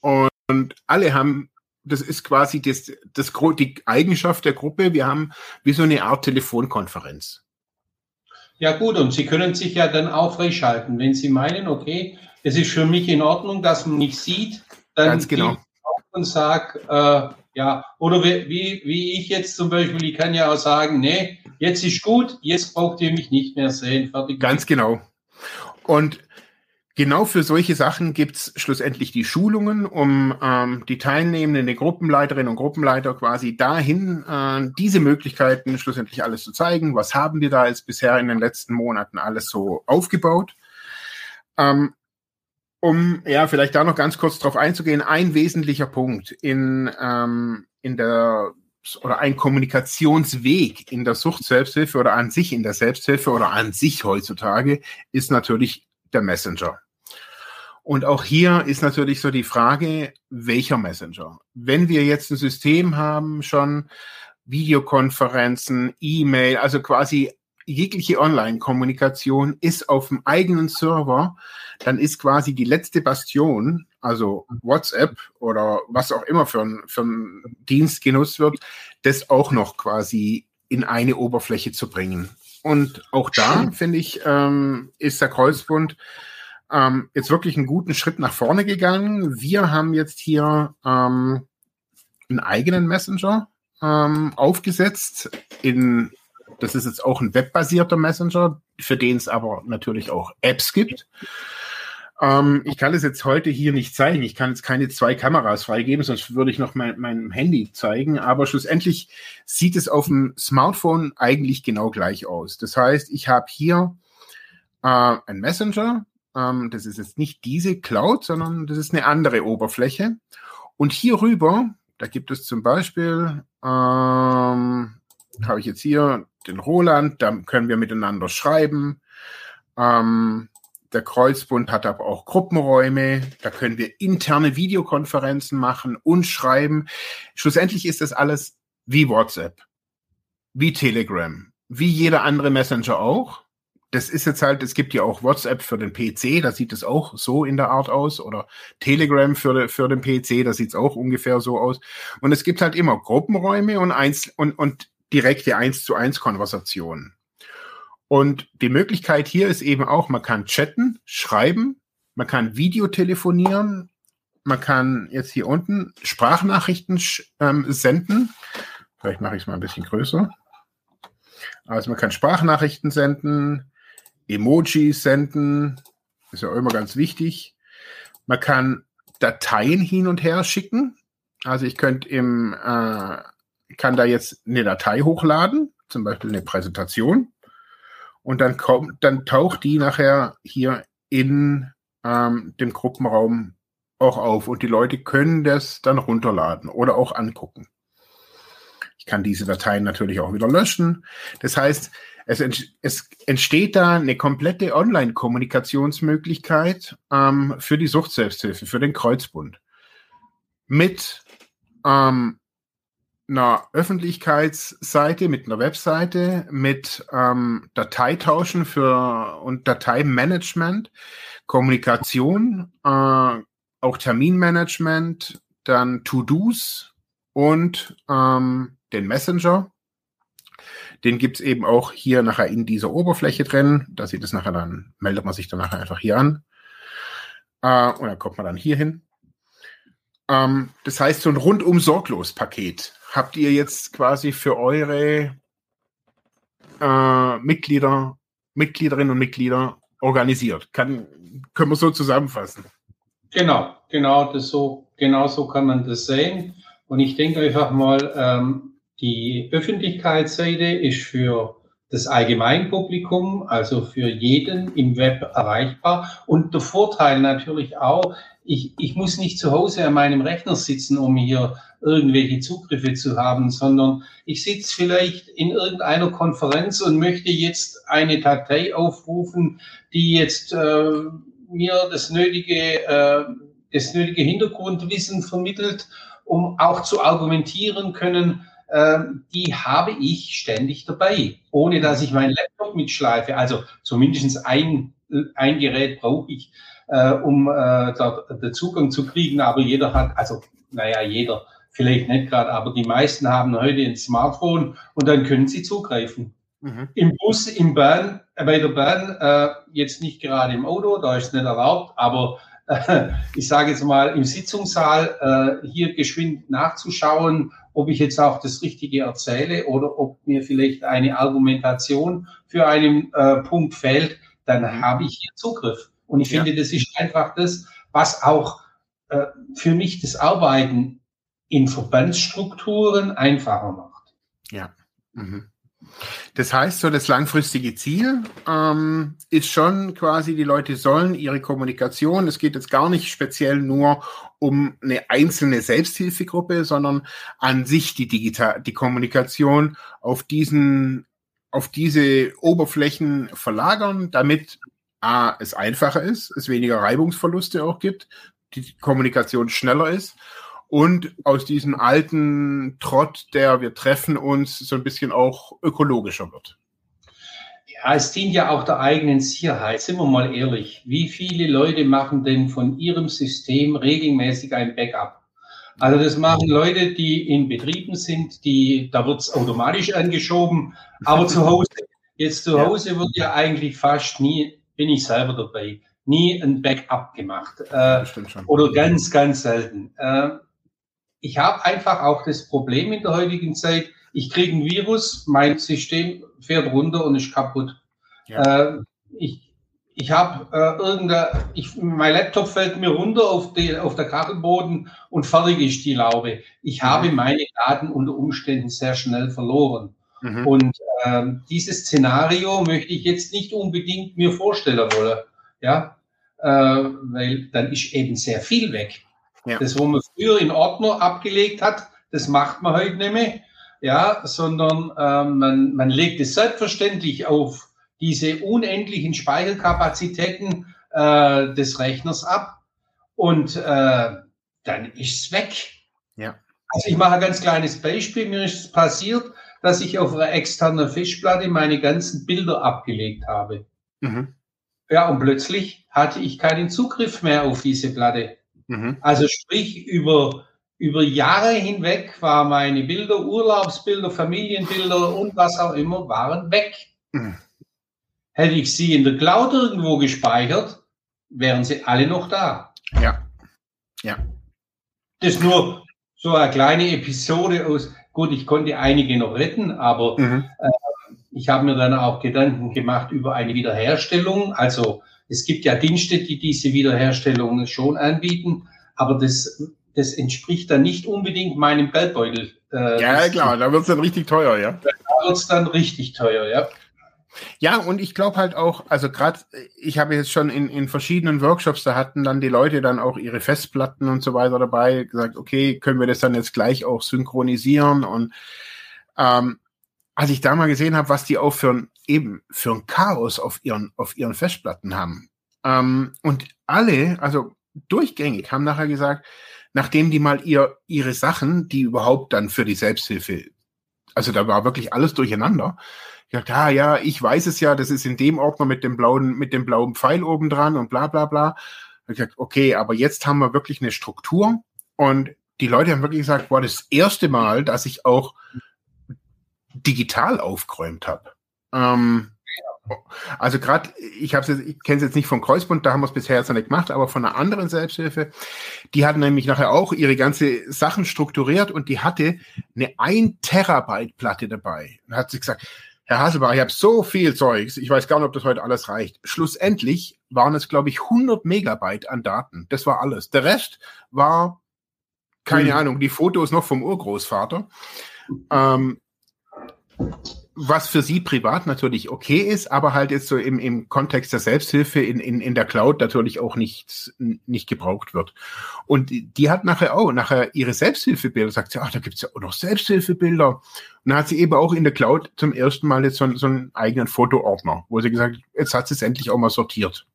Und, und alle haben, das ist quasi das, das, die Eigenschaft der Gruppe, wir haben wie so eine Art Telefonkonferenz. Ja gut, und Sie können sich ja dann auch freischalten. Wenn Sie meinen, okay, es ist für mich in Ordnung, dass man mich sieht, dann Ganz genau. und sag, äh, ja, oder wie, wie ich jetzt zum Beispiel, ich kann ja auch sagen, nee, jetzt ist gut, jetzt braucht ihr mich nicht mehr sehen. Fertig. Ganz genau. Und genau für solche Sachen gibt's schlussendlich die Schulungen, um ähm, die Teilnehmenden, die Gruppenleiterinnen und Gruppenleiter quasi dahin äh, diese Möglichkeiten schlussendlich alles zu zeigen. Was haben wir da jetzt bisher in den letzten Monaten alles so aufgebaut? Ähm, um ja vielleicht da noch ganz kurz drauf einzugehen, ein wesentlicher Punkt in, ähm, in der oder ein Kommunikationsweg in der Sucht-Selbsthilfe oder an sich in der Selbsthilfe oder an sich heutzutage ist natürlich der Messenger. Und auch hier ist natürlich so die Frage, welcher Messenger? Wenn wir jetzt ein System haben, schon Videokonferenzen, E-Mail, also quasi jegliche Online-Kommunikation ist auf dem eigenen Server, dann ist quasi die letzte Bastion, also WhatsApp oder was auch immer für ein, für ein Dienst genutzt wird, das auch noch quasi in eine Oberfläche zu bringen. Und auch da, finde ich, ähm, ist der Kreuzbund ähm, jetzt wirklich einen guten Schritt nach vorne gegangen. Wir haben jetzt hier ähm, einen eigenen Messenger ähm, aufgesetzt. In, das ist jetzt auch ein webbasierter Messenger, für den es aber natürlich auch Apps gibt. Ähm, ich kann es jetzt heute hier nicht zeigen. Ich kann jetzt keine zwei Kameras freigeben, sonst würde ich noch mein, mein Handy zeigen. Aber schlussendlich sieht es auf dem Smartphone eigentlich genau gleich aus. Das heißt, ich habe hier äh, ein Messenger. Ähm, das ist jetzt nicht diese Cloud, sondern das ist eine andere Oberfläche. Und hier rüber, da gibt es zum Beispiel, ähm, habe ich jetzt hier den Roland, da können wir miteinander schreiben. Ähm, der Kreuzbund hat aber auch Gruppenräume. Da können wir interne Videokonferenzen machen und schreiben. Schlussendlich ist das alles wie WhatsApp, wie Telegram, wie jeder andere Messenger auch. Das ist jetzt halt, es gibt ja auch WhatsApp für den PC, da sieht es auch so in der Art aus. Oder Telegram für, für den PC, da sieht es auch ungefähr so aus. Und es gibt halt immer Gruppenräume und, eins, und, und direkte 1 zu 1 Konversationen. Und die Möglichkeit hier ist eben auch, man kann chatten, schreiben, man kann Videotelefonieren, man kann jetzt hier unten Sprachnachrichten ähm, senden. Vielleicht mache ich es mal ein bisschen größer. Also man kann Sprachnachrichten senden, Emojis senden, ist ja immer ganz wichtig. Man kann Dateien hin und her schicken. Also ich könnte im, äh, kann da jetzt eine Datei hochladen, zum Beispiel eine Präsentation und dann kommt, dann taucht die nachher hier in ähm, dem Gruppenraum auch auf und die Leute können das dann runterladen oder auch angucken. Ich kann diese Dateien natürlich auch wieder löschen. Das heißt, es, ent es entsteht da eine komplette Online-Kommunikationsmöglichkeit ähm, für die Suchtselbsthilfe, für den Kreuzbund. Mit ähm, einer Öffentlichkeitsseite, mit einer Webseite, mit ähm, Dateitauschen für und Dateimanagement, Kommunikation, äh, auch Terminmanagement, dann To-Dos und ähm, den Messenger. Den gibt's eben auch hier nachher in dieser Oberfläche drin. Da sieht es nachher dann, meldet man sich dann nachher einfach hier an. Äh, und dann kommt man dann hier hin. Ähm, das heißt, so ein rundum sorglos Paket habt ihr jetzt quasi für eure äh, Mitglieder, Mitgliederinnen und Mitglieder organisiert. Kann, können wir so zusammenfassen. Genau, genau, das so, genau so kann man das sehen. Und ich denke einfach mal, ähm, die Öffentlichkeitsseite ist für das Allgemeinpublikum, also für jeden im Web erreichbar. Und der Vorteil natürlich auch, ich, ich muss nicht zu Hause an meinem Rechner sitzen, um hier irgendwelche Zugriffe zu haben, sondern ich sitze vielleicht in irgendeiner Konferenz und möchte jetzt eine Datei aufrufen, die jetzt äh, mir das nötige, äh, das nötige Hintergrundwissen vermittelt, um auch zu argumentieren können, die habe ich ständig dabei, ohne dass ich meinen Laptop mitschleife. Also zumindest ein, ein Gerät brauche ich, äh, um äh, da, den Zugang zu kriegen, aber jeder hat, also naja, jeder, vielleicht nicht gerade, aber die meisten haben heute ein Smartphone und dann können sie zugreifen. Mhm. Im Bus, im Bahn, äh, bei der Bahn, äh, jetzt nicht gerade im Auto, da ist es nicht erlaubt, aber ich sage jetzt mal im Sitzungssaal äh, hier geschwind nachzuschauen, ob ich jetzt auch das Richtige erzähle oder ob mir vielleicht eine Argumentation für einen äh, Punkt fehlt, dann mhm. habe ich hier Zugriff. Und ich finde, das ist einfach das, was auch äh, für mich das Arbeiten in Verbandsstrukturen einfacher macht. Ja. Mhm. Das heißt, so das langfristige Ziel ähm, ist schon quasi, die Leute sollen ihre Kommunikation, es geht jetzt gar nicht speziell nur um eine einzelne Selbsthilfegruppe, sondern an sich die digital, die Kommunikation auf diesen, auf diese Oberflächen verlagern, damit A, es einfacher ist, es weniger Reibungsverluste auch gibt, die Kommunikation schneller ist und aus diesem alten Trott, der wir treffen uns, so ein bisschen auch ökologischer wird. Ja, es dient ja auch der eigenen Sicherheit. Sind wir mal ehrlich. Wie viele Leute machen denn von ihrem System regelmäßig ein Backup? Also das machen Leute, die in Betrieben sind, die, da wird es automatisch angeschoben, aber zu Hause. Jetzt zu Hause wird ja eigentlich fast nie, bin ich selber dabei, nie ein Backup gemacht. Äh, oder ganz, ganz selten. Äh, ich habe einfach auch das Problem in der heutigen Zeit, ich kriege ein Virus, mein System fährt runter und ist kaputt. Ja. Äh, ich ich habe äh, irgendein, ich, mein Laptop fällt mir runter auf, die, auf der Kachelboden und fertig ist die Laube. Ich mhm. habe meine Daten unter Umständen sehr schnell verloren. Mhm. Und äh, dieses Szenario möchte ich jetzt nicht unbedingt mir vorstellen wollen. Ja, äh, weil dann ist eben sehr viel weg. Ja. Das, wo man früher in Ordner abgelegt hat, das macht man heute nicht mehr. Ja, sondern äh, man, man legt es selbstverständlich auf diese unendlichen Speicherkapazitäten äh, des Rechners ab und äh, dann ist es weg. Ja. Also ich mache ein ganz kleines Beispiel. Mir ist es passiert, dass ich auf einer externen Fischplatte meine ganzen Bilder abgelegt habe. Mhm. Ja, und plötzlich hatte ich keinen Zugriff mehr auf diese Platte. Mhm. Also sprich, über, über Jahre hinweg waren meine Bilder, Urlaubsbilder, Familienbilder und was auch immer, waren weg. Mhm. Hätte ich sie in der Cloud irgendwo gespeichert, wären sie alle noch da. Ja. Ja. Das ist nur so eine kleine Episode aus, gut, ich konnte einige noch retten, aber mhm. äh, ich habe mir dann auch Gedanken gemacht über eine Wiederherstellung. Also es gibt ja Dienste, die diese Wiederherstellung schon anbieten, aber das, das entspricht dann nicht unbedingt meinem Geldbeutel. Äh, ja, klar, da wird es dann richtig teuer, ja. Da wird es dann richtig teuer, ja. Ja, und ich glaube halt auch, also gerade, ich habe jetzt schon in, in verschiedenen Workshops, da hatten dann die Leute dann auch ihre Festplatten und so weiter dabei, gesagt, okay, können wir das dann jetzt gleich auch synchronisieren und ähm, als ich da mal gesehen habe, was die auch für ein, eben für ein Chaos auf ihren, auf ihren Festplatten haben. Ähm, und alle, also durchgängig, haben nachher gesagt, nachdem die mal ihr, ihre Sachen, die überhaupt dann für die Selbsthilfe, also da war wirklich alles durcheinander. Dachte, ah ja, ich weiß es ja, das ist in dem Ordner mit dem blauen, mit dem blauen Pfeil oben dran und bla bla bla. Ich gesagt, okay, aber jetzt haben wir wirklich eine Struktur und die Leute haben wirklich gesagt, boah, das erste Mal, dass ich auch digital aufgeräumt habe. Ähm, also gerade, ich habe ich kenne es jetzt nicht vom Kreuzbund, da haben wir es bisher jetzt noch nicht gemacht, aber von einer anderen Selbsthilfe, die hat nämlich nachher auch ihre ganze Sachen strukturiert und die hatte eine 1 Terabyte Platte dabei. Und hat sie gesagt, Herr Hasselbach, ich habe so viel Zeugs, ich weiß gar nicht, ob das heute alles reicht. Schlussendlich waren es, glaube ich, 100 Megabyte an Daten. Das war alles. Der Rest war, keine mhm. Ahnung, die Fotos noch vom Urgroßvater. Ähm, was für sie privat natürlich okay ist, aber halt jetzt so im, im Kontext der Selbsthilfe in, in, in der Cloud natürlich auch nicht, nicht gebraucht wird. Und die hat nachher auch, nachher ihre Selbsthilfebilder, sagt sie, ach, da gibt's ja auch noch Selbsthilfebilder. Und dann hat sie eben auch in der Cloud zum ersten Mal jetzt so, so einen eigenen Fotoordner, wo sie gesagt hat, jetzt hat sie es endlich auch mal sortiert.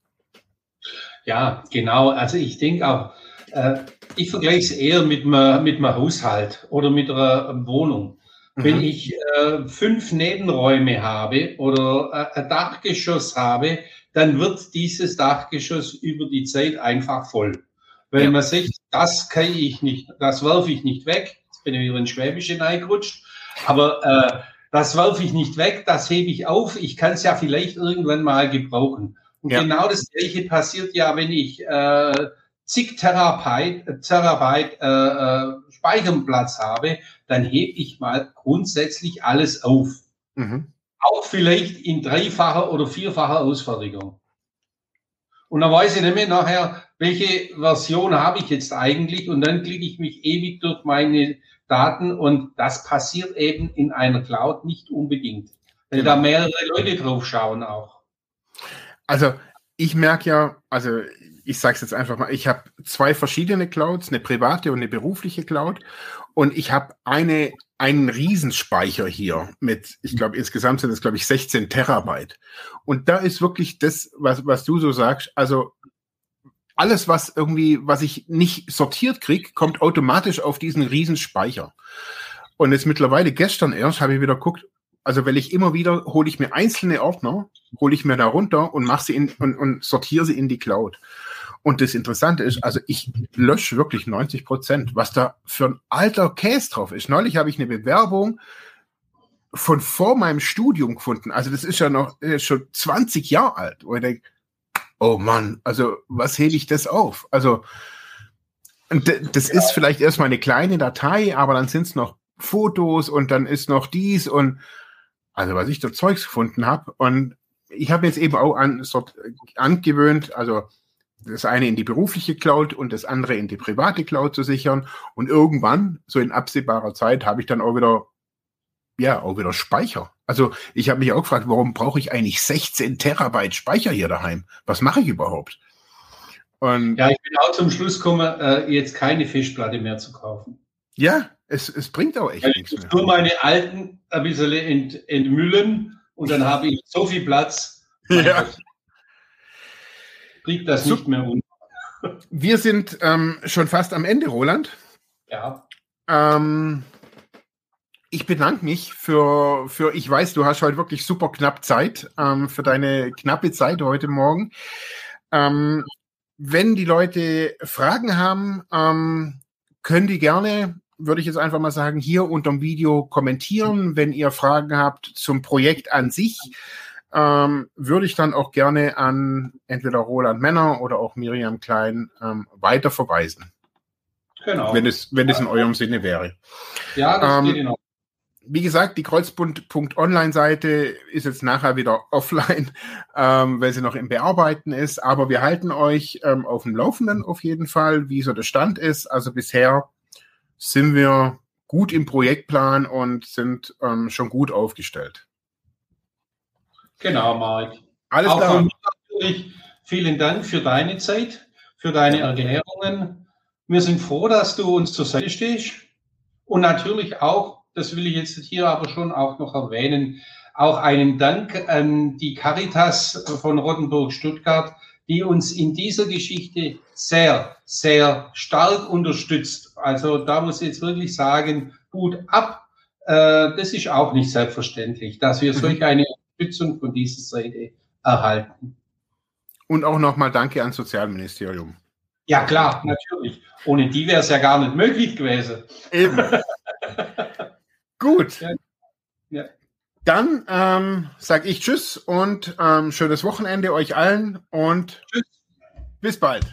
Ja, genau. Also ich denke auch, äh, ich vergleiche es eher mit einem mit Haushalt oder mit einer Wohnung. Wenn mhm. ich äh, fünf Nebenräume habe oder äh, ein Dachgeschoss habe, dann wird dieses Dachgeschoss über die Zeit einfach voll. Weil ja. man sagt, das kann ich nicht, das werfe ich nicht weg. Jetzt bin ich wieder in Schwäbische reingerutscht. Aber äh, das werfe ich nicht weg, das hebe ich auf. Ich kann es ja vielleicht irgendwann mal gebrauchen. Und ja. genau das Gleiche passiert ja, wenn ich äh, zig Terabyte, Terabyte äh, äh, Speicherplatz habe, dann hebe ich mal grundsätzlich alles auf. Mhm. Auch vielleicht in dreifacher oder vierfacher Ausfertigung. Und dann weiß ich mehr nachher, welche Version habe ich jetzt eigentlich und dann klicke ich mich ewig durch meine Daten und das passiert eben in einer Cloud nicht unbedingt, weil genau. da mehrere Leute drauf schauen auch. Also ich merke ja, also ich sage es jetzt einfach mal, ich habe zwei verschiedene Clouds, eine private und eine berufliche Cloud und ich habe eine einen Riesenspeicher hier mit, ich glaube, insgesamt sind es, glaube ich, 16 Terabyte. Und da ist wirklich das, was, was du so sagst, also alles, was irgendwie, was ich nicht sortiert krieg, kommt automatisch auf diesen Riesenspeicher. Und jetzt mittlerweile gestern erst habe ich wieder geguckt, also weil ich immer wieder hole ich mir einzelne Ordner, hole ich mir da runter und mache sie in und, und sortiere sie in die Cloud. Und das Interessante ist, also ich lösche wirklich 90 Prozent, was da für ein alter Case drauf ist. Neulich habe ich eine Bewerbung von vor meinem Studium gefunden. Also das ist ja noch ist schon 20 Jahre alt, wo ich denke, oh Mann, also was hebe ich das auf? Also das ist vielleicht erstmal eine kleine Datei, aber dann sind es noch Fotos und dann ist noch dies und also was ich da Zeugs gefunden habe. Und ich habe jetzt eben auch an, so, angewöhnt, also das eine in die berufliche Cloud und das andere in die private Cloud zu sichern. Und irgendwann, so in absehbarer Zeit, habe ich dann auch wieder, ja, auch wieder Speicher. Also ich habe mich auch gefragt, warum brauche ich eigentlich 16 Terabyte Speicher hier daheim? Was mache ich überhaupt? Und ja, ich bin auch zum Schluss gekommen, äh, jetzt keine Fischplatte mehr zu kaufen. Ja, es, es bringt auch echt Weil nichts mehr. Nur meine alten ein bisschen ent, entmüllen und dann habe ich so viel Platz. Ja. Kriegt das so, nicht mehr unter. Wir sind ähm, schon fast am Ende, Roland. Ja. Ähm, ich bedanke mich für, für, ich weiß, du hast heute wirklich super knapp Zeit, ähm, für deine knappe Zeit heute Morgen. Ähm, wenn die Leute Fragen haben, ähm, können die gerne, würde ich jetzt einfach mal sagen, hier unter dem Video kommentieren. Wenn ihr Fragen habt zum Projekt an sich, ähm, würde ich dann auch gerne an entweder Roland Männer oder auch Miriam Klein ähm, weiter verweisen. Genau. Wenn es, wenn es in eurem Sinne wäre. Ja, das ähm, geht in wie gesagt, die Kreuzbund.online-Seite ist jetzt nachher wieder offline, ähm, weil sie noch im Bearbeiten ist. Aber wir halten euch ähm, auf dem Laufenden auf jeden Fall, wie so der Stand ist. Also bisher sind wir gut im Projektplan und sind ähm, schon gut aufgestellt. Genau, Marc. Alles Auch klar. Natürlich vielen Dank für deine Zeit, für deine Erklärungen. Wir sind froh, dass du uns zur Seite stehst. Und natürlich auch das will ich jetzt hier aber schon auch noch erwähnen, auch einen Dank an die Caritas von Rottenburg-Stuttgart, die uns in dieser Geschichte sehr, sehr stark unterstützt. Also da muss ich jetzt wirklich sagen, gut ab. Äh, das ist auch nicht selbstverständlich, dass wir mhm. solch eine Unterstützung von dieser Seite erhalten. Und auch nochmal Danke ans Sozialministerium. Ja klar, natürlich. Ohne die wäre es ja gar nicht möglich gewesen. Eben. Gut. Ja. ja. Dann ähm, sage ich Tschüss und ähm, schönes Wochenende euch allen und tschüss. bis bald.